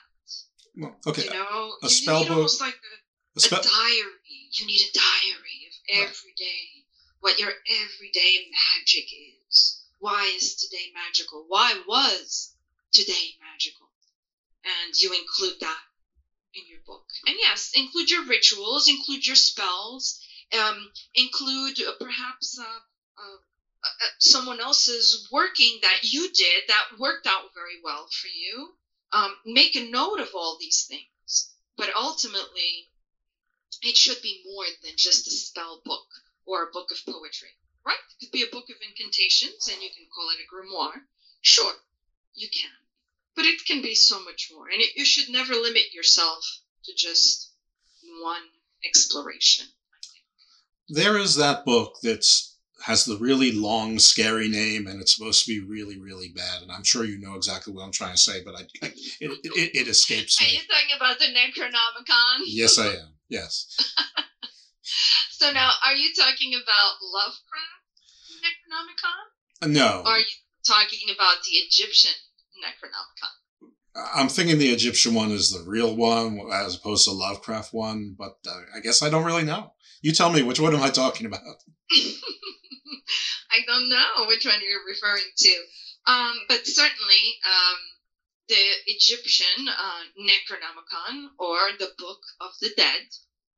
Speaker 5: Well, okay.
Speaker 6: You know,
Speaker 5: a
Speaker 6: you
Speaker 5: spell
Speaker 6: need
Speaker 5: book.
Speaker 6: almost like a,
Speaker 5: a spell-
Speaker 6: a diary. You need a diary of every day, what your everyday magic is. Why is today magical? Why was today magical? And you include that in your book. And yes, include your rituals, include your spells, um, include uh, perhaps uh, uh, uh, someone else's working that you did that worked out very well for you. Um, make a note of all these things, but ultimately, it should be more than just a spell book or a book of poetry, right? It could be a book of incantations, and you can call it a grimoire. Sure, you can, but it can be so much more, and it, you should never limit yourself to just one exploration.
Speaker 5: There is that book that's has the really long, scary name, and it's supposed to be really, really bad. And I'm sure you know exactly what I'm trying to say, but I, I it, it, it escapes me.
Speaker 6: Are you talking about the Necronomicon?
Speaker 5: Yes, I am. Yes.
Speaker 6: So now, are you talking about Lovecraft Necronomicon?
Speaker 5: No,
Speaker 6: Or are you talking about the Egyptian Necronomicon?
Speaker 5: I'm thinking the Egyptian one is the real one as opposed to Lovecraft one, but uh, I guess I don't really know. You tell me which one am I talking about?
Speaker 6: I don't know which one you're referring to. Um, but certainly, um, the Egyptian uh, Necronomicon, or the Book of the Dead,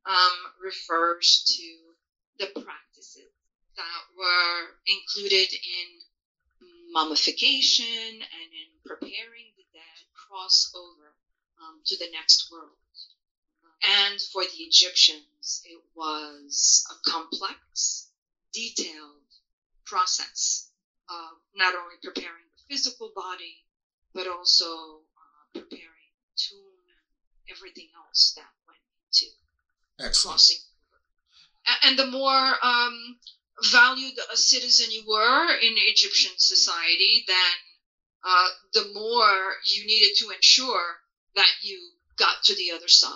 Speaker 6: um, refers to the practices that were included in mummification and in preparing the dead cross over um, to the next world. And for the Egyptians, it was a complex, detailed process of not only preparing the physical body, but also uh, preparing the tomb and everything else that went into
Speaker 5: Excellent.
Speaker 6: crossing over. And the more um, valued a citizen you were in Egyptian society, then uh, the more you needed to ensure that you got to the other side.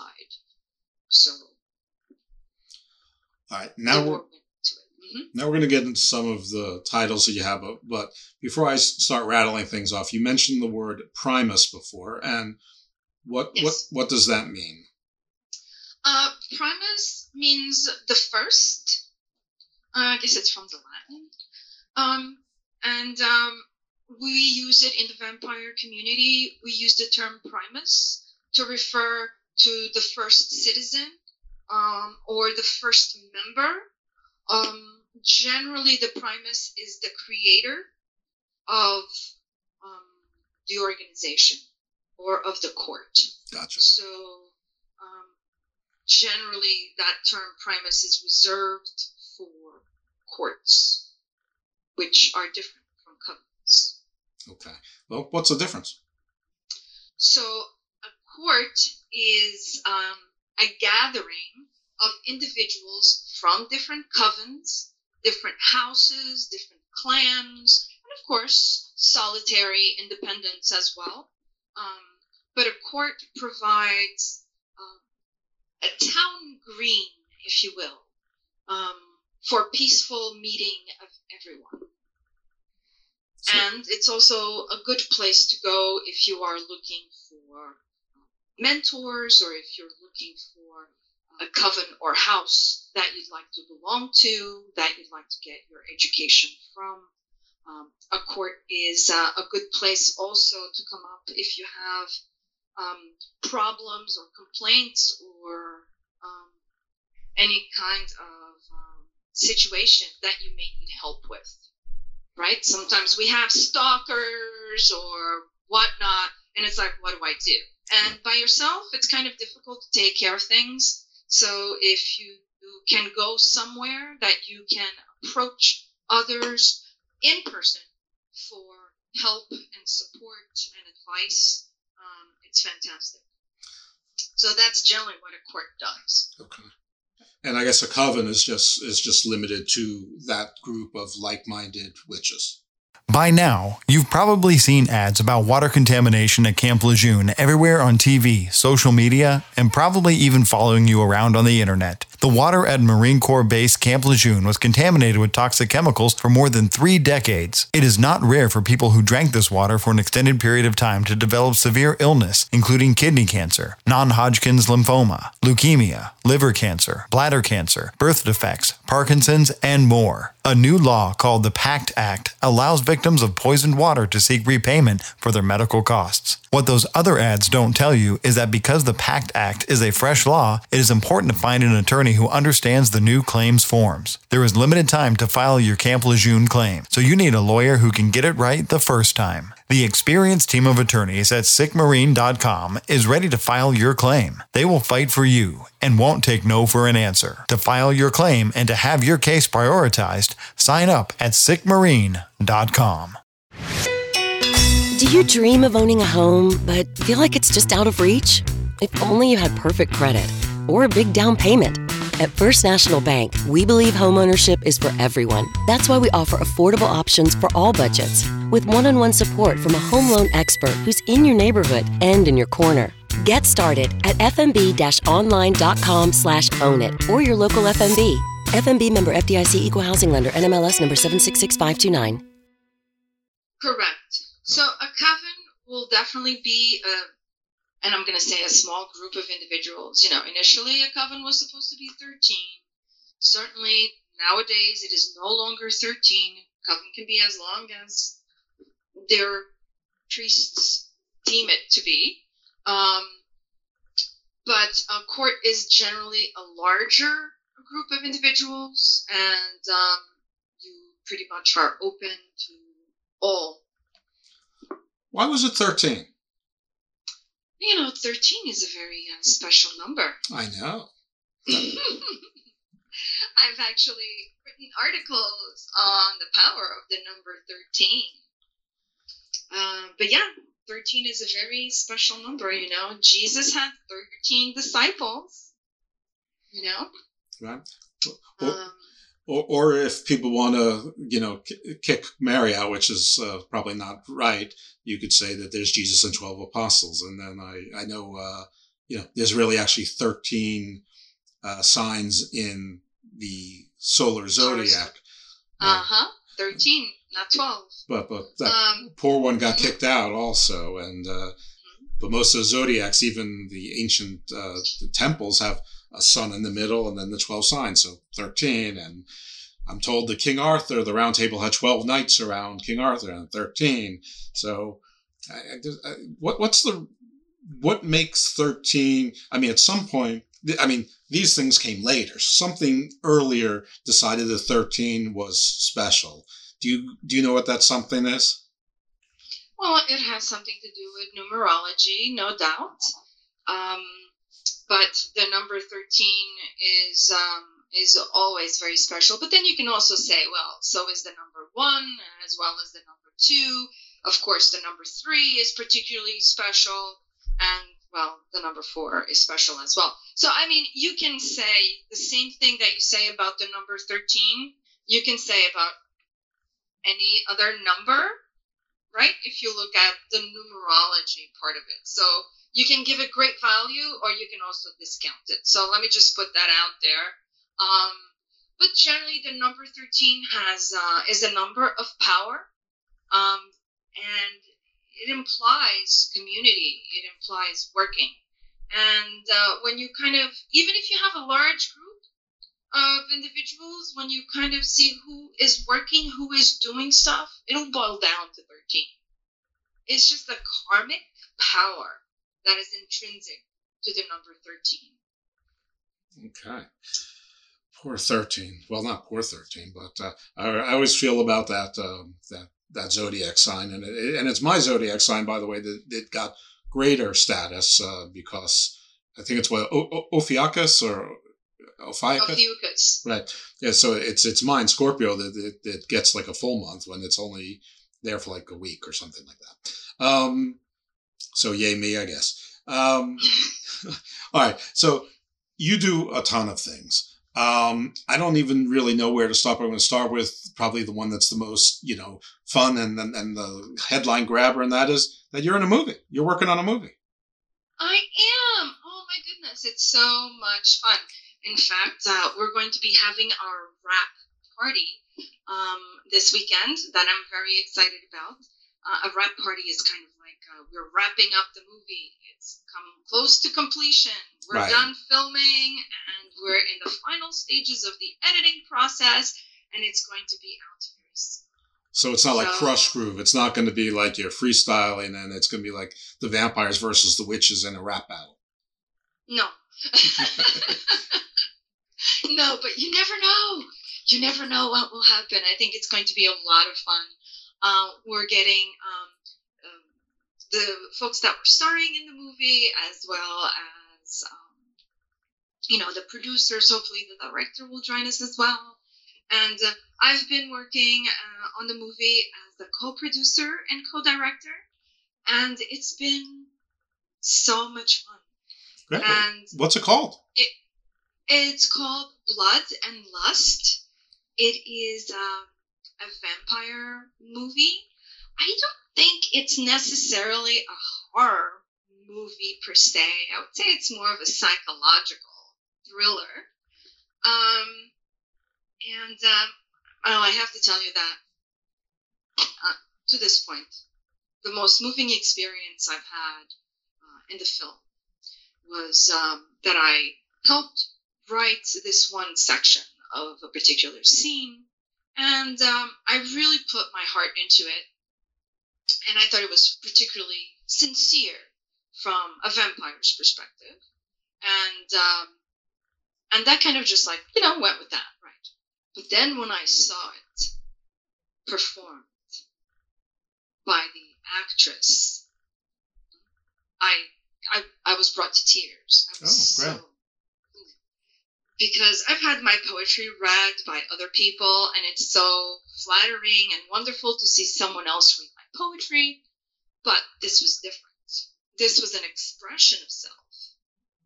Speaker 6: So
Speaker 5: All right, now we're now we're going to get into some of the titles that you have, but, but before I start rattling things off, you mentioned the word Primus before, and what what what does that mean?
Speaker 6: Uh, primus means the first. Uh, I guess it's from the Latin. Um, and um, we use it in the vampire community. We use the term primus to refer to the first citizen um, or the first member. Um, generally, the primus is the creator of um, the organization or of the court.
Speaker 5: Gotcha.
Speaker 6: So um, generally, that term primus is reserved courts, which are different from covens.
Speaker 5: Okay. Well, what's the difference?
Speaker 6: So a court is um, a gathering of individuals from different covens, different houses, different clans, and of course, solitary independents as well. Um, but a court provides um, a town green, if you will, um, for peaceful meeting of everyone. And it's also a good place to go if you are looking for mentors or if you're looking for a coven or house that you'd like to belong to, that you'd like to get your education from. Um, a court is uh, a good place also to come up if you have um, problems or complaints or um, any kind of um, situation that you may need help with. Right? Sometimes we have stalkers or whatnot, and it's like, what do I do? And by yourself, it's kind of difficult to take care of things. So if you can go somewhere that you can approach others in person for help and support and advice, um, it's fantastic. So that's generally what a court does.
Speaker 5: Okay. And I guess a coven is just is just limited to that group of like-minded witches.
Speaker 7: By now, you've probably seen ads about water contamination at Camp Lejeune everywhere on TV, social media, and probably even following you around on the internet. The water at Marine Corps Base Camp Lejeune was contaminated with toxic chemicals for more than three decades. It is not rare for people who drank this water for an extended period of time to develop severe illness, including kidney cancer, non Hodgkin's lymphoma, leukemia, liver cancer, bladder cancer, birth defects, Parkinson's, and more. A new law called the PACT Act allows victims of poisoned water to seek repayment for their medical costs. What those other ads don't tell you is that because the PACT Act is a fresh law, it is important to find an attorney who understands the new claims forms. There is limited time to file your Camp Lejeune claim, so you need a lawyer who can get it right the first time. The experienced team of attorneys at sickmarine.com is ready to file your claim. They will fight for you and won't take no for an answer. To file your claim and to have your case prioritized, sign up at sickmarine.com.
Speaker 8: Do you dream of owning a home but feel like it's just out of reach? If only you had perfect credit or a big down payment. At First National Bank, we believe homeownership is for everyone. That's why we offer affordable options for all budgets, with one on one support from a home loan expert who's in your neighborhood and in your corner. Get started at fnb online.com slash own it or your local FNB. FNB member FDIC equal housing lender NMLS number 766529.
Speaker 6: Correct. So a coven will definitely be a, and I'm going to say a small group of individuals. You know, initially a coven was supposed to be 13. Certainly nowadays it is no longer 13. Coven can be as long as their priests deem it to be. Um, but a court is generally a larger group of individuals, and um, you pretty much are open to all
Speaker 5: why was it 13?
Speaker 6: You know, 13 is a very uh, special number.
Speaker 5: I know.
Speaker 6: I've actually written articles on the power of the number 13. Uh, but yeah, 13 is a very special number, you know. Jesus had 13 disciples, you know.
Speaker 5: Right. Well, um, or, or if people want to, you know, kick Mary out, which is uh, probably not right, you could say that there's Jesus and 12 apostles. And then I, I know, uh, you know, there's really actually 13 uh, signs in the solar zodiac.
Speaker 6: Uh huh. 13, not 12.
Speaker 5: But, but that um, poor one got kicked out also. And, uh, mm-hmm. but most of the zodiacs, even the ancient uh, the temples, have a sun in the middle and then the 12 signs. So 13. And I'm told that King Arthur, the round table had 12 knights around King Arthur and 13. So I, I, what, what's the, what makes 13? I mean, at some point, I mean, these things came later. Something earlier decided that 13 was special. Do you, do you know what that something is?
Speaker 6: Well, it has something to do with numerology, no doubt. Um, but the number 13 is um, is always very special. But then you can also say, well, so is the number one as well as the number two. Of course, the number three is particularly special, and well, the number four is special as well. So, I mean, you can say the same thing that you say about the number 13, you can say about any other number, right? If you look at the numerology part of it. So, you can give it great value or you can also discount it. So let me just put that out there. Um, but generally, the number 13 has uh, is a number of power, um, and it implies community. It implies working. And uh, when you kind of, even if you have a large group of individuals, when you kind of see who is working, who is doing stuff, it'll boil down to 13. It's just the karmic power that is intrinsic to the number 13.
Speaker 5: Okay. Poor 13. Well, not poor 13, but uh, I, I, always feel about that um, that that zodiac sign, and it, and it's my zodiac sign, by the way, that it got greater status uh, because I think it's what o- o- Ophiuchus or Ophiuchus.
Speaker 6: Ophiuchus.
Speaker 5: Right. Yeah. So it's it's mine, Scorpio, that it, it, gets like a full month when it's only there for like a week or something like that. Um, so yay me, I guess. Um, all right. So you do a ton of things. Um, I don't even really know where to start. I'm going to start with probably the one that's the most, you know, fun and, and, and the headline grabber, and that is that you're in a movie. You're working on a movie.
Speaker 6: I am. Oh my goodness, it's so much fun. In fact, uh, we're going to be having our wrap party um, this weekend that I'm very excited about. Uh, a wrap party is kind of like uh, we're wrapping up the movie. It's come close to completion. We're right. done filming and we're in the final stages of the editing process, and it's going to be out very soon.
Speaker 5: So it's not so, like Krush Groove. It's not going to be like you're freestyling, and it's going to be like the vampires versus the witches in a rap battle.
Speaker 6: No. no, but you never know. You never know what will happen. I think it's going to be a lot of fun. Uh, we're getting um, um, the folks that were starring in the movie, as well as um, you know the producers. Hopefully, the director will join us as well. And uh, I've been working uh, on the movie as a co-producer and co-director, and it's been so much fun.
Speaker 5: Great. And what's it called?
Speaker 6: It, it's called Blood and Lust. It is um, a vampire movie. I don't think it's necessarily a horror movie per se. I would say it's more of a psychological thriller. Um, and um, oh, I have to tell you that uh, to this point, the most moving experience I've had uh, in the film was um, that I helped write this one section of a particular scene, and um, I really put my heart into it, and I thought it was particularly sincere from a vampire's perspective, and um, and that kind of just like you know went with that, right? But then when I saw it performed by the actress, I I, I was brought to tears. I was
Speaker 5: oh, great. So,
Speaker 6: because I've had my poetry read by other people, and it's so flattering and wonderful to see someone else read my poetry. But this was different. This was an expression of self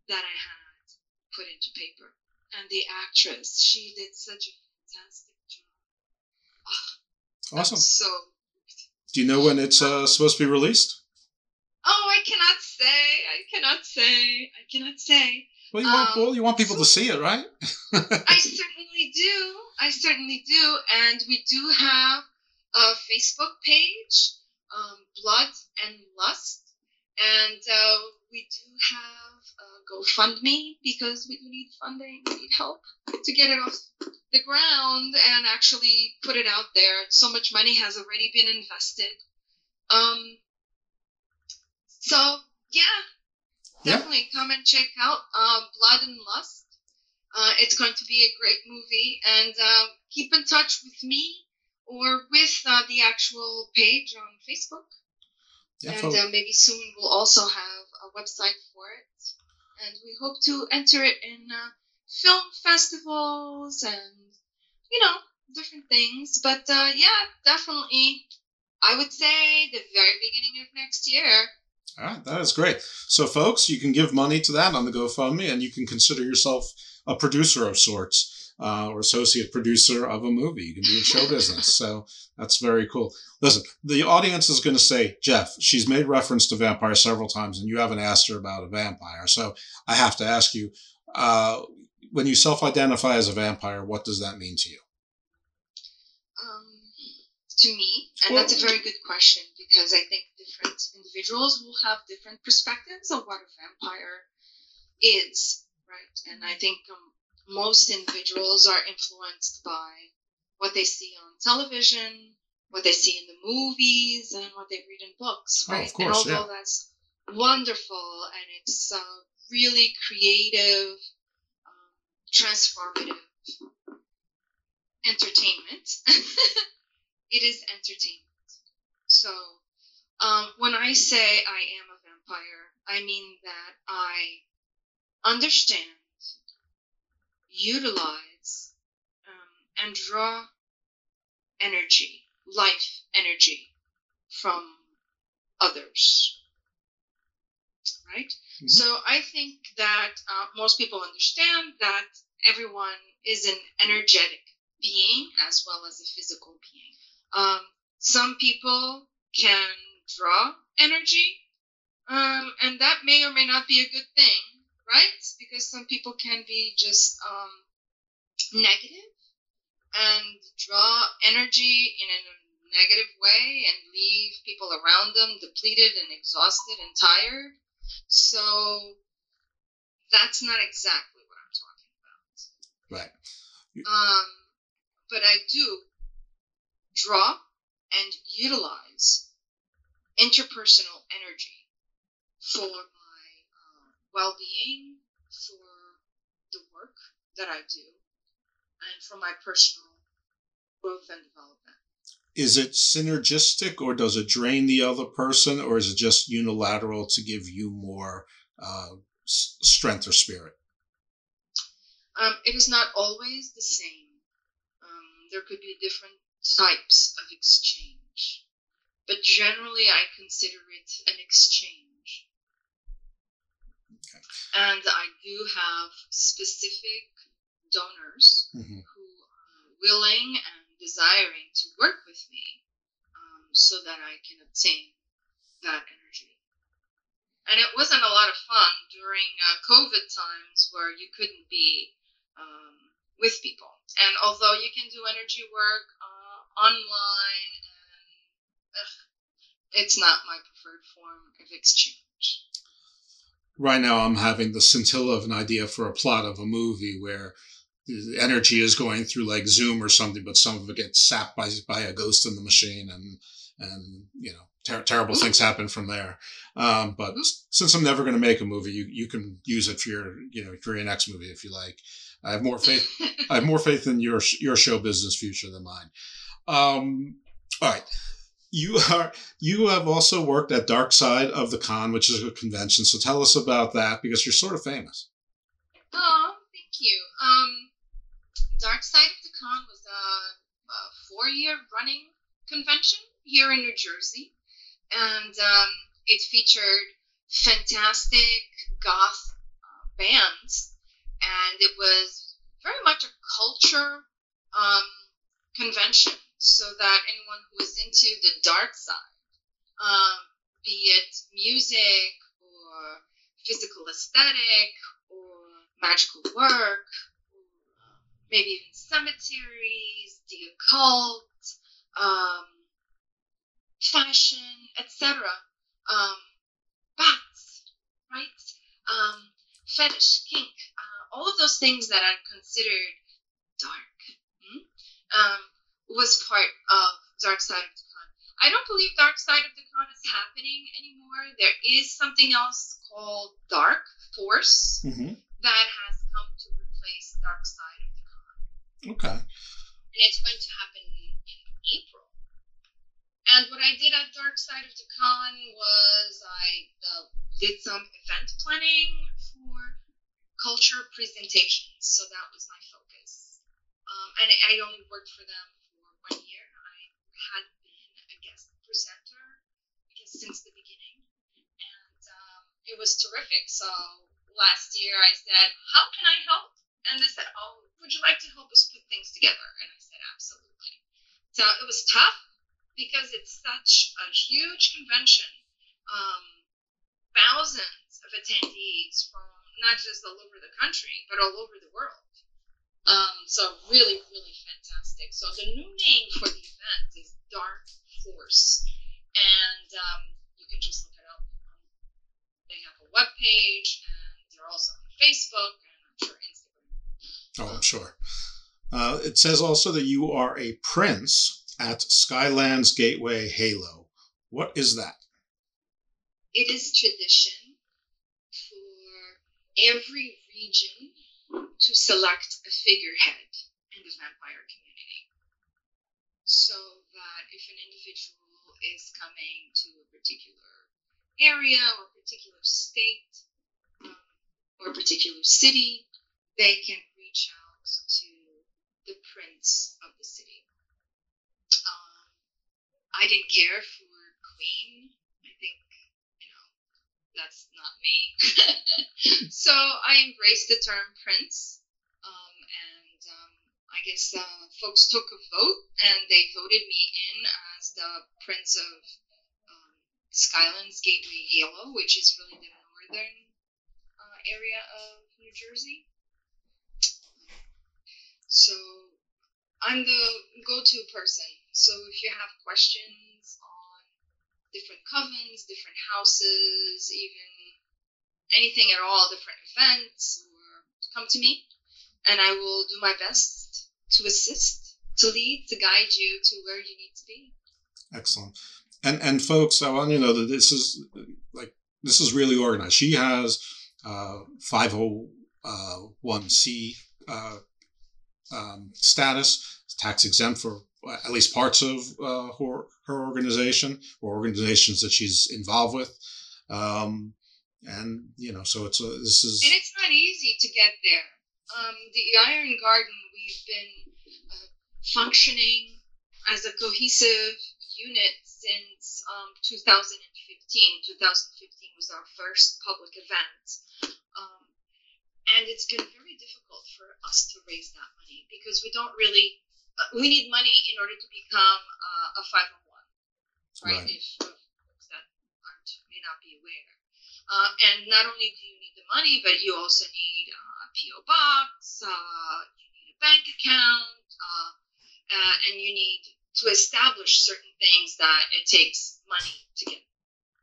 Speaker 6: that I had put into paper. And the actress, she did such a fantastic job.
Speaker 5: Oh, awesome.
Speaker 6: So.
Speaker 5: Do you know when it's uh, supposed to be released?
Speaker 6: Oh, I cannot say. I cannot say. I cannot say.
Speaker 5: Well, you want um, well, you want people to see it, right?
Speaker 6: I certainly do. I certainly do, and we do have a Facebook page, um, Blood and Lust, and uh, we do have a GoFundMe because we do need funding. We need help to get it off the ground and actually put it out there. So much money has already been invested. Um, so yeah, definitely yeah. come and check out uh, Blood and Lust. Uh, it's going to be a great movie, and uh, keep in touch with me or with uh, the actual page on Facebook. Yeah, and uh, maybe soon we'll also have a website for it, and we hope to enter it in uh, film festivals and you know different things. But yeah, definitely, I would say the very beginning of next year.
Speaker 5: All right, that is great. So, folks, you can give money to that on the GoFundMe, and you can consider yourself a producer of sorts uh, or associate producer of a movie. You can be in show business. So that's very cool. Listen, the audience is going to say, Jeff, she's made reference to vampire several times, and you haven't asked her about a vampire. So I have to ask you, uh, when you self-identify as a vampire, what does that mean to you?
Speaker 6: Um, to me, and well, that's a very good question because I think different individuals will have different perspectives of what a vampire is, right? And I think um, most individuals are influenced by what they see on television, what they see in the movies, and what they read in books, right?
Speaker 5: Oh, course,
Speaker 6: and although
Speaker 5: yeah.
Speaker 6: that's wonderful and it's uh, really creative, um, transformative entertainment, it is entertainment. So um, when I say I am a vampire, I mean that I understand, utilize, um, and draw energy, life energy from others. Right? So I think that uh, most people understand that everyone is an energetic being as well as a physical being. Um, some people can draw energy, um, and that may or may not be a good thing, right? Because some people can be just um, negative and draw energy in a negative way and leave people around them depleted and exhausted and tired. So that's not exactly what I'm talking about.
Speaker 5: Right.
Speaker 6: Um, but I do draw and utilize interpersonal energy for my uh, well being, for the work that I do, and for my personal growth and development.
Speaker 5: Is it synergistic or does it drain the other person or is it just unilateral to give you more uh, s- strength or spirit?
Speaker 6: Um, it is not always the same. Um, there could be different types of exchange, but generally I consider it an exchange. And I do have specific donors
Speaker 5: Mhm.
Speaker 6: who are willing and desiring to work with me um, so that I can obtain that energy. And it wasn't a lot of fun during uh, COVID times where you couldn't be um, with people. And although you can do energy work uh, online, it's not my preferred form of exchange.
Speaker 5: Right now, I'm having the scintilla of an idea for a plot of a movie where the energy is going through like Zoom or something, but some of it gets sapped by, by a ghost in the machine and, and you know, ter- terrible things happen from there. Um, but since I'm never going to make a movie, you, you can use it for your, you know, for your next movie if you like. I have more faith. I have more faith in your your show business future than mine. Um, all right, you are you have also worked at Dark Side of the Con, which is a convention. So tell us about that because you're sort of famous.
Speaker 6: Oh, thank you. Um, Dark Side of the Con was a, a four-year running convention here in New Jersey, and um, it featured fantastic goth uh, bands, and it was very much a culture um, convention, so that anyone who is into the dark side, um, be it music or physical aesthetic or magical work, maybe even cemeteries, the occult, um, fashion, etc. Um, bats, right? Um, fetish, kink, uh, all of those things that are considered dark hmm, um, was part of Dark Side of the Con. I don't believe Dark Side of the Con is happening anymore. There is something else called Dark Force
Speaker 5: Mm-hmm.
Speaker 6: that has come to replace Dark Side of the Con.
Speaker 5: Okay.
Speaker 6: And it's going to happen in April. And what I did at Dark Side of the Con was I uh, did some event planning for culture presentations. So that was my focus. Um, and I only worked for them one year. I had been a guest presenter because since the beginning. And um, it was terrific. So last year I said, How can I help? And they said, Oh, would you like to help us put things together? And I said, Absolutely. So it was tough because it's such a huge convention. Um, thousands of attendees from not just all over the country, but all over the world. Um, so really, really fantastic. So the new name for the event is Dark Force, and um, you can just look it up. They have a web page, and they're also on Facebook and I'm sure Instagram.
Speaker 5: Oh, I'm sure. Uh, it says also that you are a prince at Skylands Gateway Halo. What is that?
Speaker 6: It is tradition for every region to select a figurehead in the vampire community. So that if an individual is coming to a particular area or a particular state um, or a particular city, they can reach out to the prince of the city. Um, I didn't care for queen. I think, you know, that's not me. so I embraced the term prince. Um, and um, I guess uh, folks took a vote and they voted me in as the prince of um, Skylands Gateway Halo, which is really the northern uh, area of New Jersey. So I'm the go-to person. So if you have questions on different covens, different houses, even anything at all, different events, or come to me, and I will do my best to assist, to lead, to guide you to where you need to be.
Speaker 5: Excellent. And and folks, I want you to know that this is like this is really organized. She has uh, 501c uh, um, status, tax exempt for at least parts of uh, her, her organization or organizations that she's involved with. Um, and you know, so it's a, this is
Speaker 6: and it's not easy to get there. Um, the Iron Garden, we've been uh, functioning as a cohesive unit since um, 2015. 2015 was our first public event. Um, and it's been very difficult for us to raise that money because we don't really, uh, we need money in order to become uh, a 501, right? right. If uh, folks that aren't, may not be aware. Uh, and not only do you need the money, but you also need uh, a PO box, uh, you need a bank account, and you need to establish certain things that it takes money to get.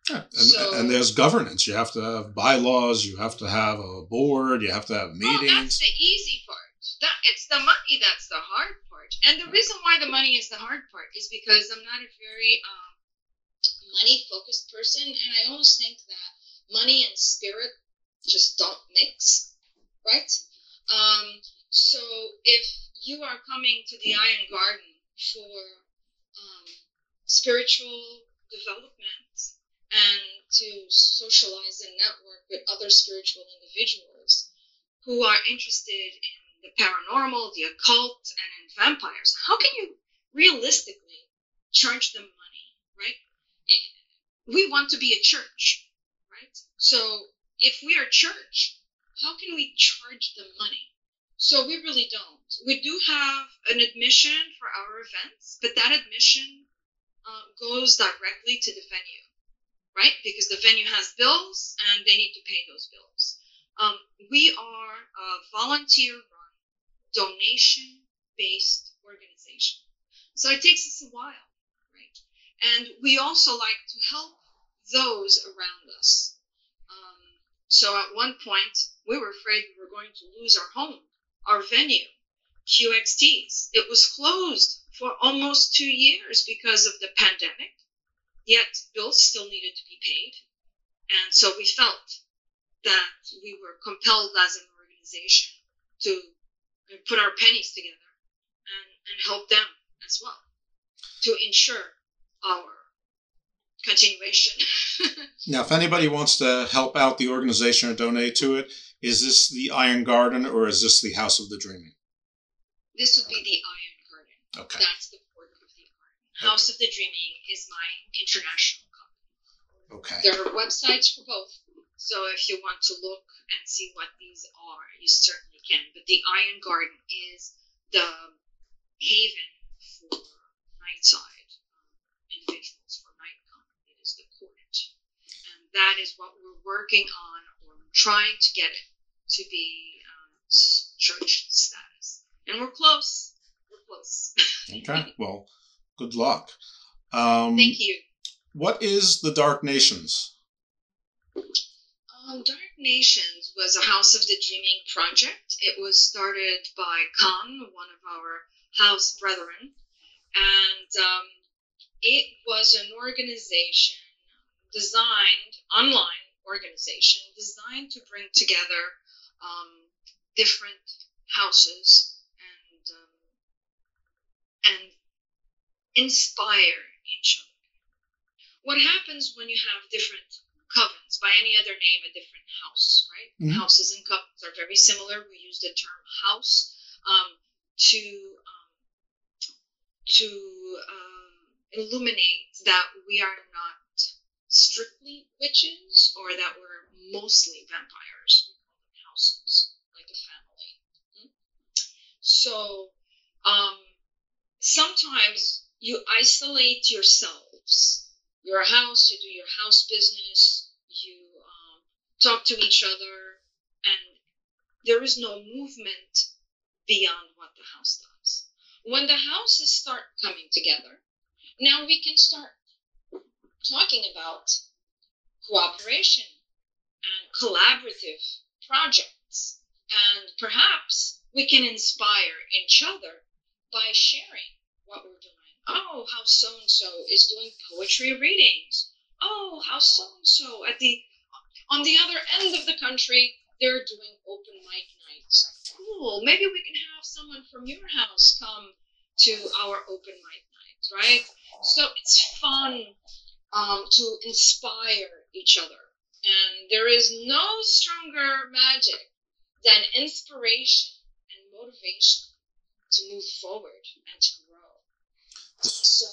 Speaker 5: Yeah. And, so, and, there's governance. You have to have bylaws. You have to have a board. You have to have meetings.
Speaker 6: Oh, that's the easy part. That it's the money that's the hard part. And the reason why the money is the hard part is because I'm not a very um, money focused person, and I almost think that money and spirit just don't mix, right? Um, so if you are coming to the Iron Garden for um, spiritual development and to socialize and network with other spiritual individuals who are interested in the paranormal, the occult, and in vampires, how can you realistically charge them? We want to be a church, right? So if we are church, how can we charge them money? So we really don't. We do have an admission for our events, but that admission uh, goes directly to the venue right? Because the venue has bills and they need to pay those bills. Um, we are a volunteer run, donation based organization. So it takes us a while? And we also like to help those around us. Um, so at one point, we were afraid we were going to lose our home, our venue, QXTs. It was closed for almost two years because of the pandemic yet bills still needed to be paid. And so we felt that we were compelled as an organization to put our pennies together and, and help them as well to ensure our continuation.
Speaker 5: now, if anybody wants to help out the organization or donate to it, is this the Iron Garden or is this the House of the Dreaming?
Speaker 6: This would be the Iron Garden.
Speaker 5: Okay.
Speaker 6: That's the board of the Garden. House of the Dreaming is my international company.
Speaker 5: Okay.
Speaker 6: There are websites for both. So if you want to look and see what these are, you certainly can. But the Iron Garden is the haven for nightside um, individuals for nightcom. It is the court. And that is what we're working on or trying to get it to be um, church status. And we're close. We're close.
Speaker 5: okay. Well, good luck. Um,
Speaker 6: Thank you.
Speaker 5: What is the Dark Nations?
Speaker 6: Um, Dark Nations was a House of the Dreaming project. It was started by Khan, one of our house brethren, and um, it was an organization designed, online organization, designed to bring together um, different houses and um, and inspire each other. What happens when you have different covens, by any other name, a different house, right?
Speaker 5: Mhm.
Speaker 6: Houses and covens are very similar. We use the term house um, to um, to um, illuminate that we are not strictly witches or that we're mostly vampires. We call them houses, like a family. Hmm? So um, sometimes you isolate yourselves. You're a house, you do your house business, you um, talk to each other, and there is no movement beyond what the house does. When the houses start coming together, now we can start talking about cooperation and collaborative projects. And perhaps we can inspire each other by sharing what we're doing. Oh, how so and so is doing poetry readings. Oh, how so and so at the on the other end of the country they're doing open mic nights. Cool. Maybe we can have someone from your house come to our open mic nights, right? So it's fun um, to inspire each other. And there is no stronger magic than inspiration and motivation to move forward and to grow. So,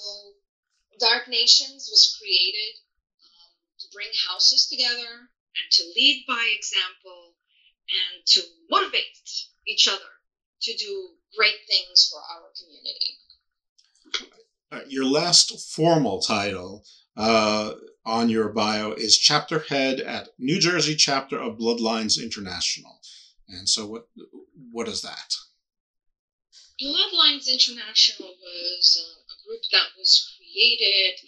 Speaker 6: Dark Nations was created um, to bring houses together and to lead by example and to motivate each other to do great things for our community.
Speaker 5: Uh, your last formal title uh, on your bio is chapter head at New Jersey chapter of Bloodlines International. And so, what what is that?
Speaker 6: Bloodlines International was uh, a group that was created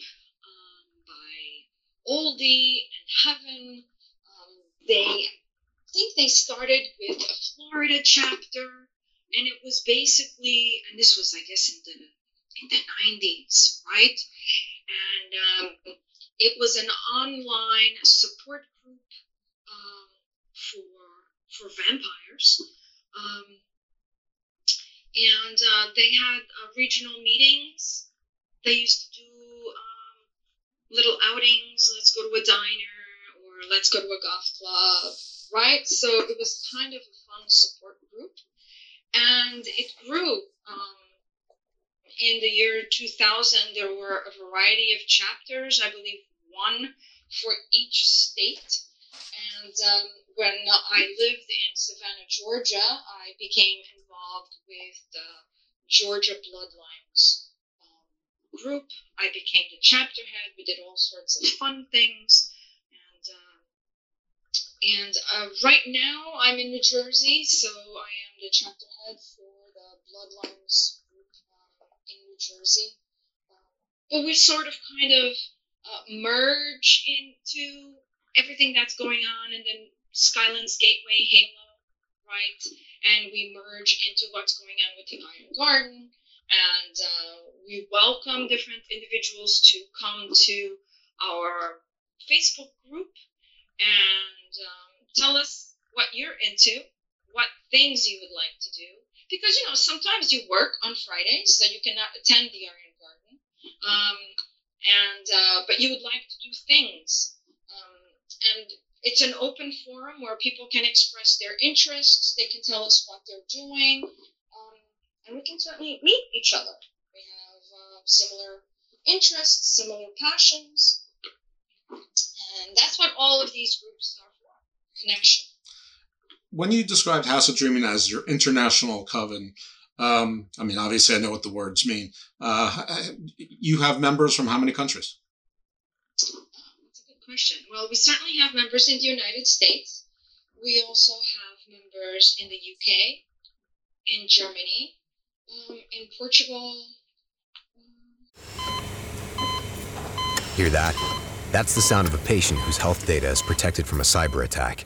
Speaker 6: um, by Oldie and Heaven. Um, they, I think they started with a Florida chapter, and it was basically, and this was, I guess, in the in the 90s, right? And um, it was an online support group um, for for vampires. Um, and uh, they had uh, regional meetings. They used to do um, little outings. Let's go to a diner, or let's go to a golf club, right? So it was kind of a fun support group, and it grew. Um, in the year 2000, there were a variety of chapters. I believe one for each state. And um, when I lived in Savannah, Georgia, I became involved with the Georgia Bloodlines um, group. I became the chapter head. We did all sorts of fun things. And, uh, uh, right now, I'm in New Jersey, so I am the chapter head for the Bloodlines group um, in New Jersey. Um, but we sort of kind of uh, merge into everything that's going on and then Skylands Gateway Halo, right? And we merge into what's going on with the Iron Garden. And uh, we welcome different individuals to come to our Facebook group and um, tell us what you're into, what things you would like to do. Because, you know, sometimes you work on Fridays, so you cannot attend the Iron Garden. Um, and uh, but you would like to do things. Um, and it's an open forum where people can express their interests. They can tell us what they're doing. Um, and we can certainly meet each other. We have uh, similar interests similar passions. And that's what all of these groups are for connection
Speaker 5: When you described House of Dreaming as your international coven, um, I mean, obviously, I know what the words mean. Uh, you have members from how many countries?
Speaker 6: That's a good question. Well, we certainly have members in the United States. We also have members in the UK, in Germany, um, in Portugal.
Speaker 9: Hear that? That's the sound of a patient whose health data is protected from a cyber attack.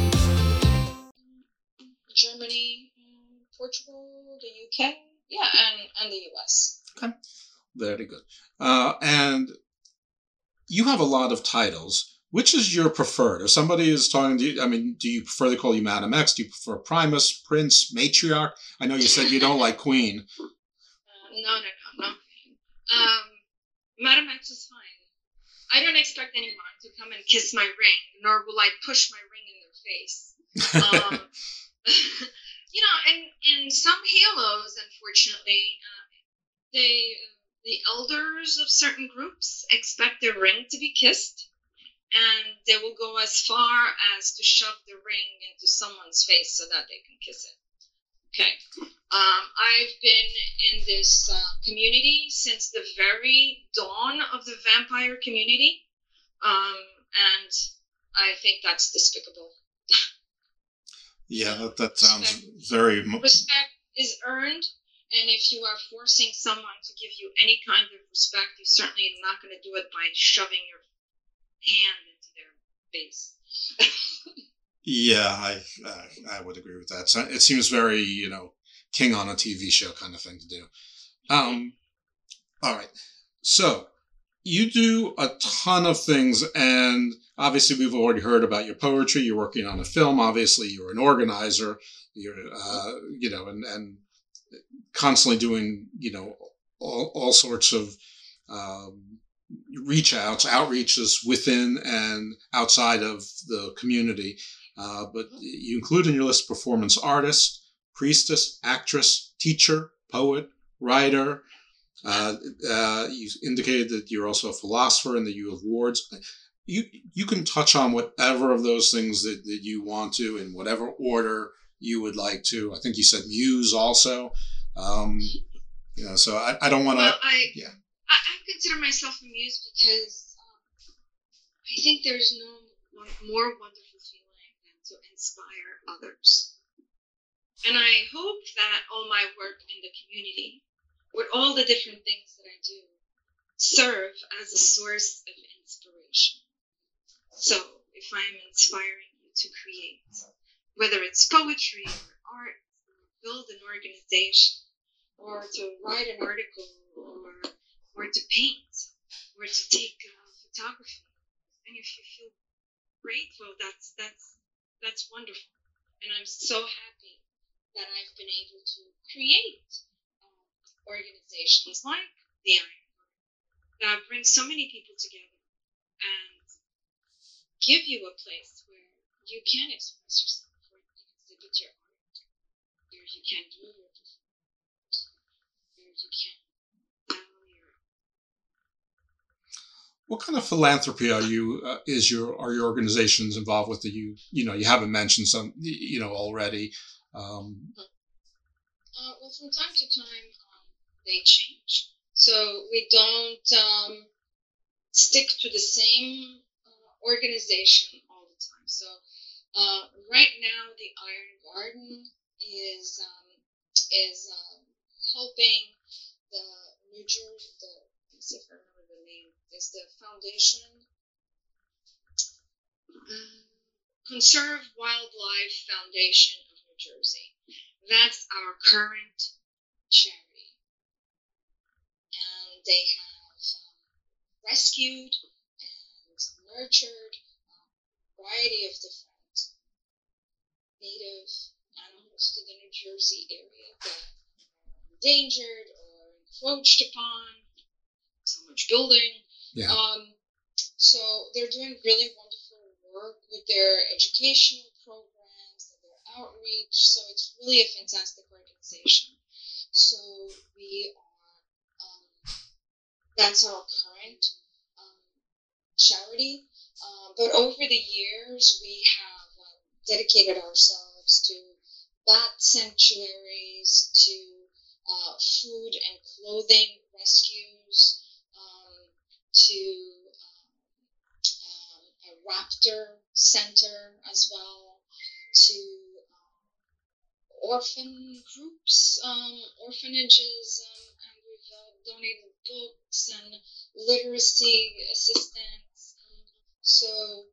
Speaker 6: yeah, and, and the US.
Speaker 5: Okay, very good. Uh, and you have a lot of titles. Which is your preferred? If somebody is talking to you, I mean, do you prefer they call you Madame X? Do you prefer Primus, Prince, Matriarch? I know you said you don't like Queen.
Speaker 6: Uh, no, no, no, no. Um, Madame X is fine. I don't expect anyone to come and kiss my ring, nor will I push my ring in their face. Um, you know, and and some halos, unfortunately, uh, they the elders of certain groups expect their ring to be kissed, and they will go as far as to shove the ring into someone's face so that they can kiss it. Okay, um, I've been in this uh, community since the very dawn of the vampire community, um, and I think that's despicable.
Speaker 5: Yeah, that, that sounds respect. very.
Speaker 6: Respect is earned, and if you are forcing someone to give you any kind of respect, you're certainly are not going to do it by shoving your hand into their face.
Speaker 5: yeah, I, I I would agree with that. So it seems very you know king on a TV show kind of thing to do. Um, all right, so you do a ton of things and obviously we've already heard about your poetry. You're working on a film. Obviously you're an organizer. You're uh, you know and, and constantly doing you know all, all sorts of um, reach outs outreaches within and outside of the community. Uh, but you include in your list performance artist priestess actress teacher poet writer. Uh, uh, you indicated that you're also a philosopher and that you have wards. You you can touch on whatever of those things that, that you want to in whatever order you would like to. I think you said muse also. Um, you know, so I, I don't want to.
Speaker 6: Well, I,
Speaker 5: yeah.
Speaker 6: I, I consider myself a muse because um, I think there's no more wonderful feeling than to inspire others. And I hope that all my work in the community with all the different things that I do, serve as a source of inspiration. So if I'm inspiring you to create, whether it's poetry or art, or build an organization, or to write an article, or or to paint, or to take uh, photography, and if you feel grateful, that's that's that's wonderful, and I'm so happy that I've been able to create organizations like the Iron that bring so many people together and give you a place where you can express yourself, where you can exhibit your art, where you can do your performance, where you can
Speaker 5: What kind of philanthropy are you? Uh, is your are your organizations involved with? That you you know you haven't mentioned some you know already. Um,
Speaker 6: uh, well, from time to time, they change. So we don't um, stick to the same organization all the time. So uh, right now, the Iron Garden is um, is um, helping the New Jersey. The see if I remember the name. Is the foundation um, Conserve Wildlife Foundation of New Jersey. That's our current charity And they have um, rescued nurtured a variety of different native animals to the New Jersey area that are endangered or encroached upon, so much building.
Speaker 5: Yeah.
Speaker 6: Um, so they're doing really wonderful work with their educational programs and their outreach. So it's really a fantastic organization. So we are, um, that's our current um, charity. Uh, but over the years, we have um, dedicated ourselves to bat sanctuaries, to uh, food and clothing rescues, um, to um, a raptor center as well, to um, orphan groups, um, orphanages, um, and we've uh, donated books and literacy assistance. So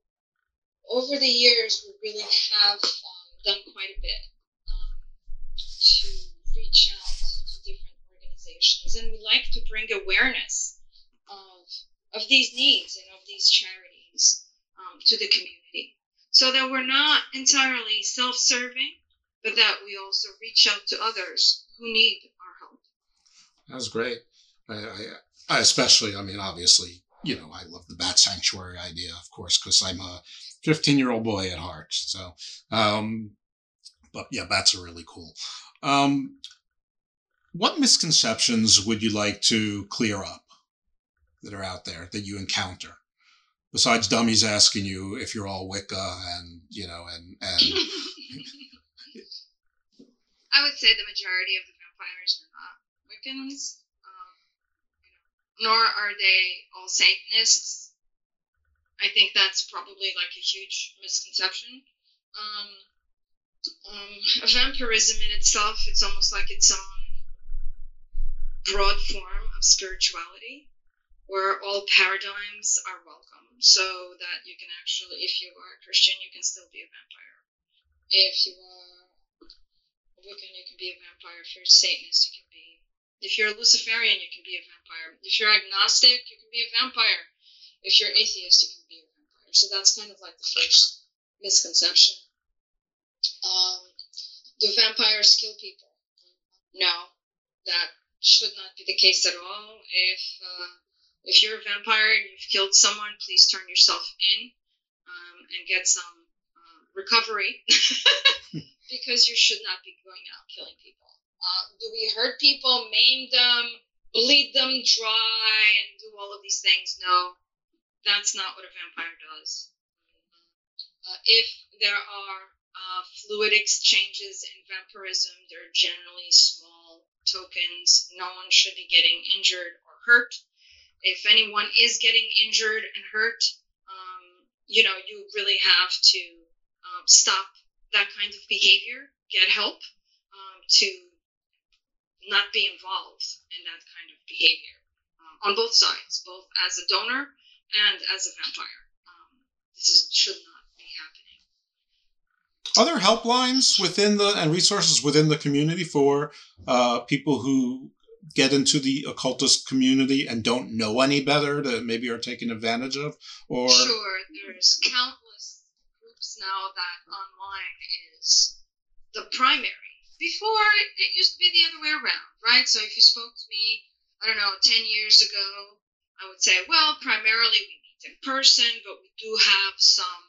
Speaker 6: over the years, we really have um, done quite a bit to reach out to different organizations, and we like to bring awareness of of these needs and of these charities um, to the community, so that we're not entirely self-serving, but that we also reach out to others who need our help.
Speaker 5: That's great. I, I, I especially, I mean, obviously, you know, I love the bat sanctuary idea, of course, because I'm a 15 year old boy at heart. So, um, but yeah, bats are really cool. Um, what misconceptions would you like to clear up that are out there that you encounter? Besides dummies asking you if you're all Wicca and, you know, and, and
Speaker 6: I would say the majority of the vampires are not Wiccans, nor are they all Satanists. I think that's probably like a huge misconception. Um, um, vampirism in itself, it's almost like its own broad form of spirituality, where all paradigms are welcome, so that you can actually, if you are a Christian, you can still be a vampire. If you are a Wiccan, you can be a vampire. If you're a Satanist, you can be. If you're a Luciferian, you can be a vampire. If you're agnostic, you can be a vampire. If you're atheist, you can be a vampire. So that's kind of like the first misconception. Um, do vampires kill people? No, that should not be the case at all. If uh, if you're a vampire and you've killed someone, please turn yourself in um, and get some uh, recovery because you should not be going out killing people. Uh, do we hurt people, maim them, bleed them dry, and do all of these things? No, that's not what a vampire does. Uh, if there are uh, fluid exchanges in vampirism, they're generally small tokens. No one should be getting injured or hurt. If anyone is getting injured and hurt, um, you know, you really have to um, stop that kind of behavior, get help um, to not be involved in that kind of behavior um, on both sides, both as a donor and as a vampire. Um, this is, should not be happening.
Speaker 5: Are there helplines within the and resources within the community for uh, people who get into the occultist community and don't know any better that maybe are taken advantage of? Or
Speaker 6: sure, there's countless groups now that online is the primary. Before it used to be the other way around, right? So if you spoke to me, I don't know, ten years ago, I would say, well, primarily we meet in person, but we do have some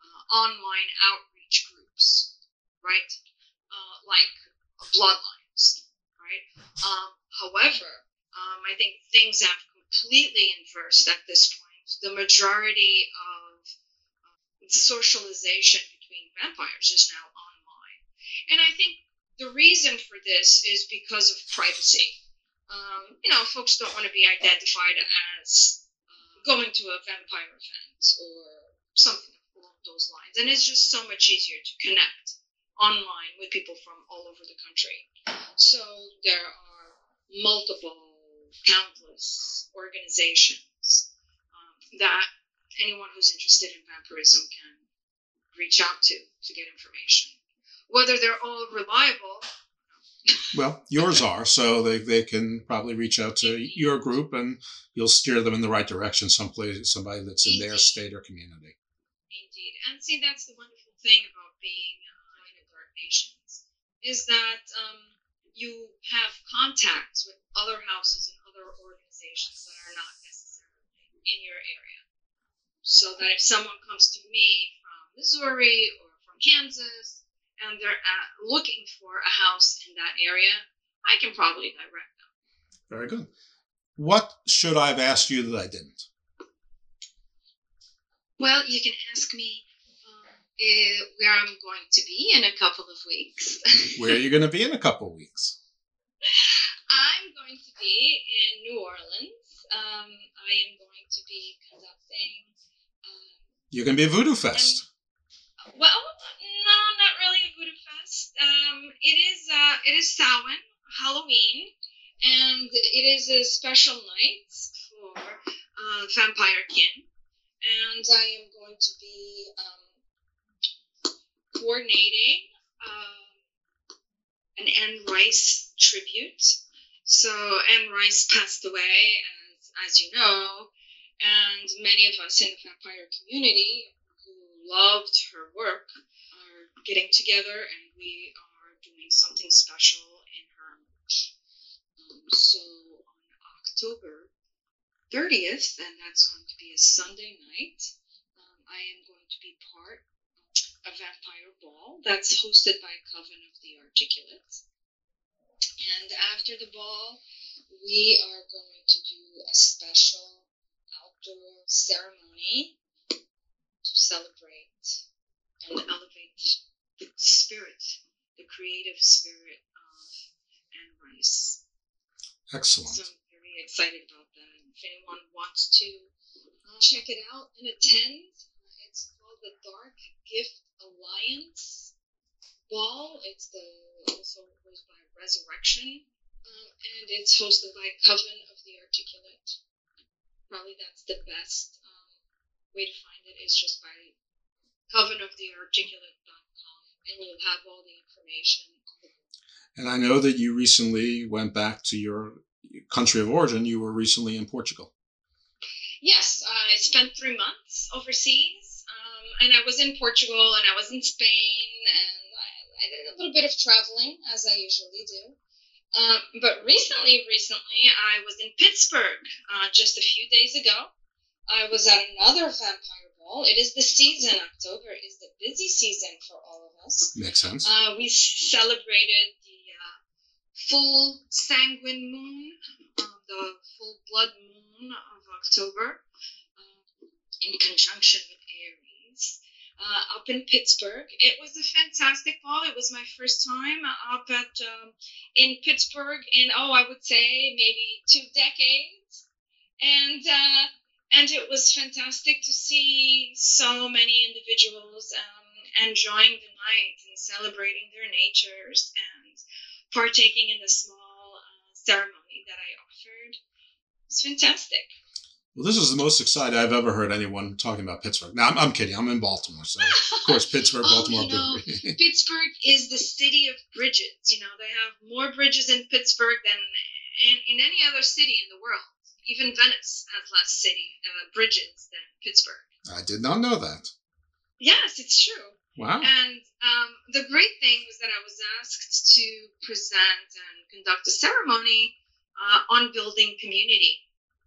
Speaker 6: uh, online outreach groups, right? Uh, like bloodlines, right? Um, however, um, I think things have completely inversed at this point. The majority of uh, socialization between vampires is now online. And I think the reason for this is because of privacy. Um, you know, folks don't want to be identified as uh, going to a vampire event or something along those lines. And it's just so much easier to connect online with people from all over the country. So there are multiple, countless organizations um, that anyone who's interested in vampirism can reach out to to get information. Whether they're all reliable.
Speaker 5: well, yours are, so they, they can probably reach out to your group and you'll steer them in the right direction, someplace, somebody that's in their state or community.
Speaker 6: Indeed. And see, that's the wonderful thing about being uh, in a Dark Nations, is that um, you have contacts with other houses and other organizations that are not necessarily in your area. So that if someone comes to me from Missouri or from Kansas and they're uh, looking for a house in that area, I can probably direct them.
Speaker 5: Very good. What should I have asked you that I didn't?
Speaker 6: Well, you can ask me uh, where I'm going to be in a couple of weeks.
Speaker 5: Where are you going to be in a couple of weeks?
Speaker 6: I'm going to be in New Orleans. Um, I am going to be conducting.
Speaker 5: You're going to be a Voodoo Fest.
Speaker 6: Well, no, not really a Voodoo Fest. Um, it is. Uh, it is Samhain, Halloween, and it is a special night for uh, Vampire Kin, and I am going to be um, coordinating um, an Anne Rice tribute. So Anne Rice passed away, as, as you know, and many of us in the vampire community loved her work are getting together and we are doing something special in her um, so on October 30th, and that's going to be a Sunday night, um, I am going to be part of a vampire ball that's hosted by Coven of the Articulate. And after the ball, we are going to do a special outdoor ceremony to celebrate and elevate the spirit, the creative spirit of Anne Rice.
Speaker 5: Excellent.
Speaker 6: So I'm very excited about that. If anyone wants to uh, check it out and attend, uh, it's called the Dark Gift Alliance Ball. It's the also goes by Resurrection, um, and it's hosted by Coven of the Articulate. Probably that's the best way to find it is just by covenofthearticulate.com, and you'll have all the information
Speaker 5: And I know that you recently went back to your country of origin. You were recently in Portugal.
Speaker 6: Yes, I spent three months overseas, um, and I was in Portugal and I was in Spain, and I, I did a little bit of traveling as I usually do. Um, but recently, recently, I was in Pittsburgh uh, just a few days ago. I was at another vampire ball. It is the season. October is the busy season for all of us.
Speaker 5: Makes sense.
Speaker 6: Uh, we celebrated the uh, full sanguine moon, uh, the full blood moon of October, uh, in conjunction with Aries, uh, up in Pittsburgh. It was a fantastic ball. It was my first time up at um, in Pittsburgh in oh I would say maybe two decades, and uh, and it was fantastic to see so many individuals um, enjoying the night and celebrating their natures and partaking in the small uh, ceremony that I offered. It was fantastic.
Speaker 5: Well, this is the most excited I've ever heard anyone talking about Pittsburgh. Now, I'm, I'm kidding. I'm in Baltimore, so of course Pittsburgh, Baltimore.
Speaker 6: Oh, you know, Pittsburgh is the city of bridges. You know, they have more bridges in Pittsburgh than in, in any other city in the world. Even Venice has less city uh, bridges than Pittsburgh.
Speaker 5: I did not know that.
Speaker 6: Yes, it's true.
Speaker 5: Wow.
Speaker 6: And um, the great thing was that I was asked to present and conduct a ceremony uh, on building community.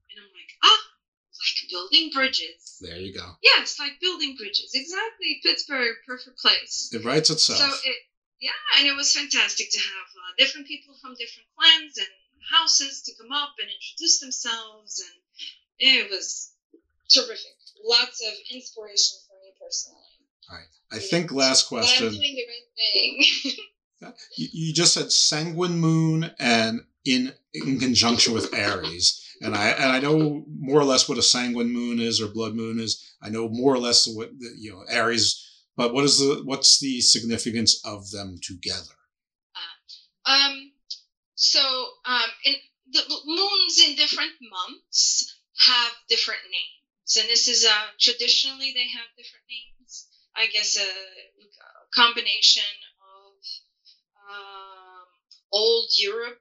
Speaker 6: And I'm like, ah, like building bridges.
Speaker 5: There you go.
Speaker 6: Yes, like building bridges. Exactly. Pittsburgh, perfect place.
Speaker 5: It writes itself.
Speaker 6: So it, yeah, and it was fantastic to have uh, different people from different clans and houses to come up and introduce themselves, and it was terrific. Lots of inspiration for me personally.
Speaker 5: All right. I think last
Speaker 6: But I'm
Speaker 5: question.
Speaker 6: doing the right thing.
Speaker 5: You, just said sanguine moon and in in conjunction with Aries, and I and I know more or less what a sanguine moon is or blood moon is. I know more or less what you know Aries, but what is the what's the significance of them together?
Speaker 6: Um, so um, the moons in different months have different names, and this is uh, traditionally they have different names. I guess a, a combination of um, old Europe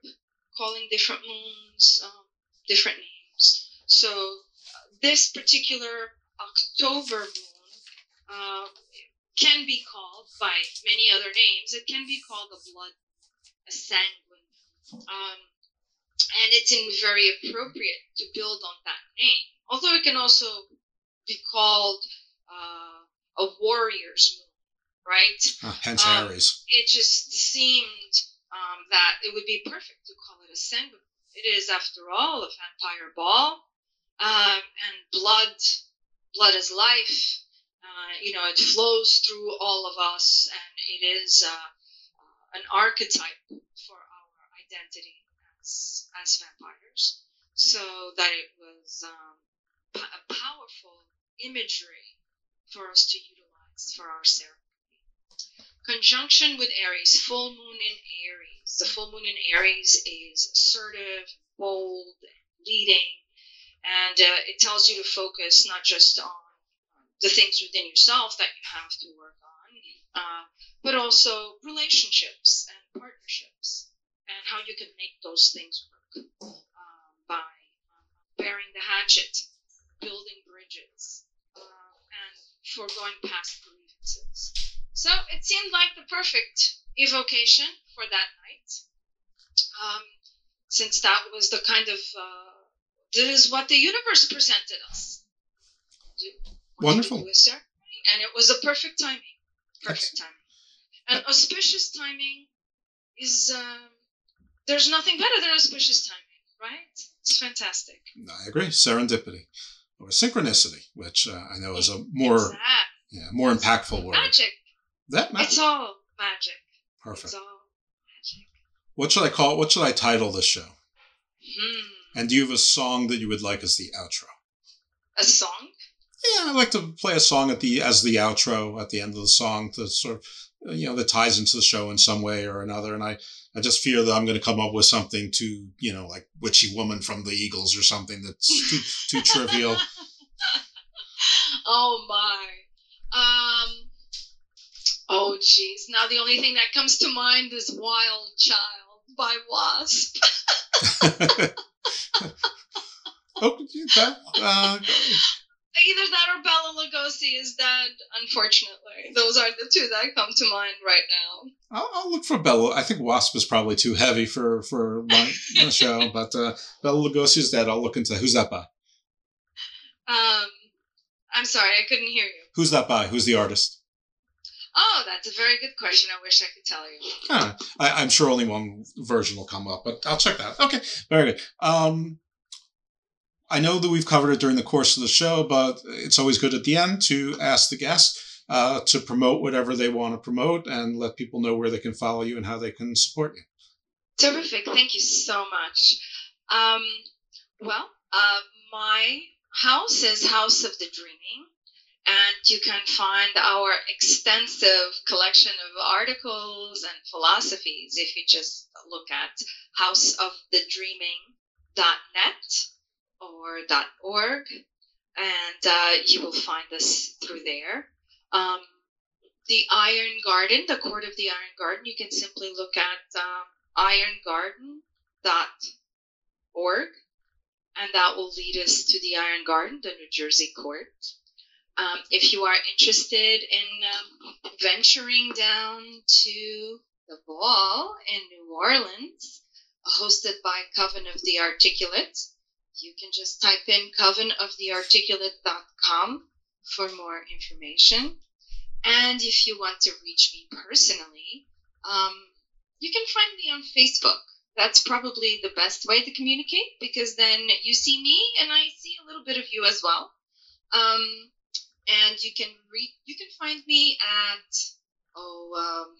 Speaker 6: calling different moons um, different names. So uh, this particular October moon uh, can be called by many other names. It can be called a blood, a sanguine, um, and it's very appropriate to build on that name. although it can also be called uh, a warrior's moon, right?
Speaker 5: Uh, hence
Speaker 6: Um,
Speaker 5: Aries.
Speaker 6: It just seemed um, that it would be perfect to call it a sanguine. It is, after all, a vampire ball, um, and blood, blood is life. Uh, you know, it flows through all of us, and it is uh, an archetype identity as as vampires. So that it was um, a powerful imagery for us to utilize for our ceremony. Conjunction with Aries, full moon in Aries. The full moon in Aries is assertive, bold, leading, and uh, it tells you to focus not just on the things within yourself that you have to work on, uh, but also relationships and partnerships and how you can make those things work um, by bearing the hatchet, building bridges, uh, and foregoing past grievances. So it seemed like the perfect evocation for that night, um, since that was the kind of uh, this is what the universe presented us.
Speaker 5: Wonderful.
Speaker 6: And it was a perfect timing. Perfect timing. And auspicious timing is um, there's nothing better than auspicious timing, right? It's fantastic.
Speaker 5: I agree. Serendipity or synchronicity, which uh, I know is a more
Speaker 6: Exact.
Speaker 5: yeah more impactful word.
Speaker 6: Magic.
Speaker 5: That ma-
Speaker 6: It's all magic.
Speaker 5: perfect.
Speaker 6: It's all magic.
Speaker 5: What should I call? What should I title this show?
Speaker 6: hmm,
Speaker 5: And do you have a song that you would like as the outro?
Speaker 6: a song.
Speaker 5: Yeah, I like to play a song at the as the outro at the end of the song to sort of you know that ties into the show in some way or another. And I I just fear that I'm going to come up with something too you know like witchy woman from the Eagles or something that's too too trivial.
Speaker 6: Oh my. Um. Oh jeez. Now the only thing that comes to mind is "Wild Child" by Wasp.
Speaker 5: Oh, that, uh,
Speaker 6: Either that or Bela Lugosi is dead. Unfortunately, those are the two that come to mind right now.
Speaker 5: I'll, I'll look for Bela. I think Wasp is probably too heavy for for my, show, but uh, Bela Lugosi is dead. I'll look into who's that by.
Speaker 6: Um. I'm sorry, I couldn't hear you.
Speaker 5: Who's that by? Who's the artist?
Speaker 6: Oh, that's a very good question. I wish I could tell you.
Speaker 5: Ah, I, I'm sure only one version will come up, but I'll check that. Okay, very good. Um, I know that we've covered it during the course of the show, but it's always good at the end to ask the guests uh, to promote whatever they want to promote and let people know where they can follow you and how they can support you.
Speaker 6: Terrific. Thank you so much. Um, well, uh, my house is House of the Dreaming, and you can find our extensive collection of articles and philosophies if you just look at houseofthedreaming.net or .org, and uh, you will find us through there. Um, the Iron Garden, the Court of the Iron Garden, you can simply look at um, irongarden.org, and that will lead us to the Iron Garden, the New Jersey court. Um, if you are interested in um, venturing down to the ball in New Orleans, hosted by Coven of the Articulate, you can just type in covenofthearticulate.com for more information. And if you want to reach me personally, um, you can find me on Facebook. That's probably the best way to communicate because then you see me and I see a little bit of you as well. Um, and you can read, you can find me at oh um,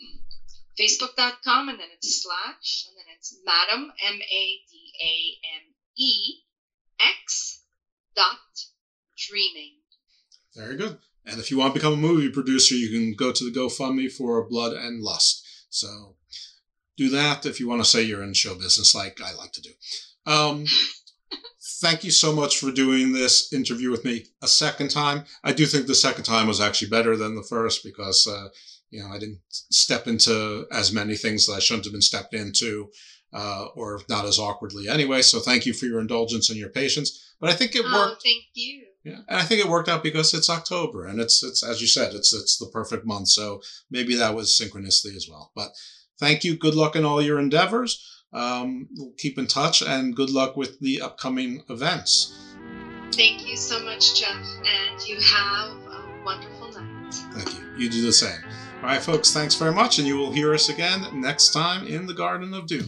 Speaker 6: facebook.com and then it's slash and then it's Madame M A D A M E X dot dreaming.
Speaker 5: Very good. And if you want to become a movie producer, you can go to the GoFundMe for Blood and Lust. So do that if you want to say you're in show business, like I like to do. Um, thank you so much for doing this interview with me a second time. I do think the second time was actually better than the first because, uh, you know, I didn't step into as many things that I shouldn't have been stepped into. Uh, or not as awkwardly anyway. So thank you for your indulgence and your patience. But I think it worked.
Speaker 6: Oh,
Speaker 5: worked.
Speaker 6: thank you.
Speaker 5: Yeah, and I think it worked out because it's October, and it's it's as you said, it's it's the perfect month. So maybe that was synchronicity as well. But thank you. Good luck in all your endeavors. Um, we'll keep in touch, and good luck with the upcoming events.
Speaker 6: Thank you so much, Jeff, and you have a wonderful night.
Speaker 10: Thank you. You do the same. All right, folks, thanks very much, and you will hear us again next time in the Garden of Doom.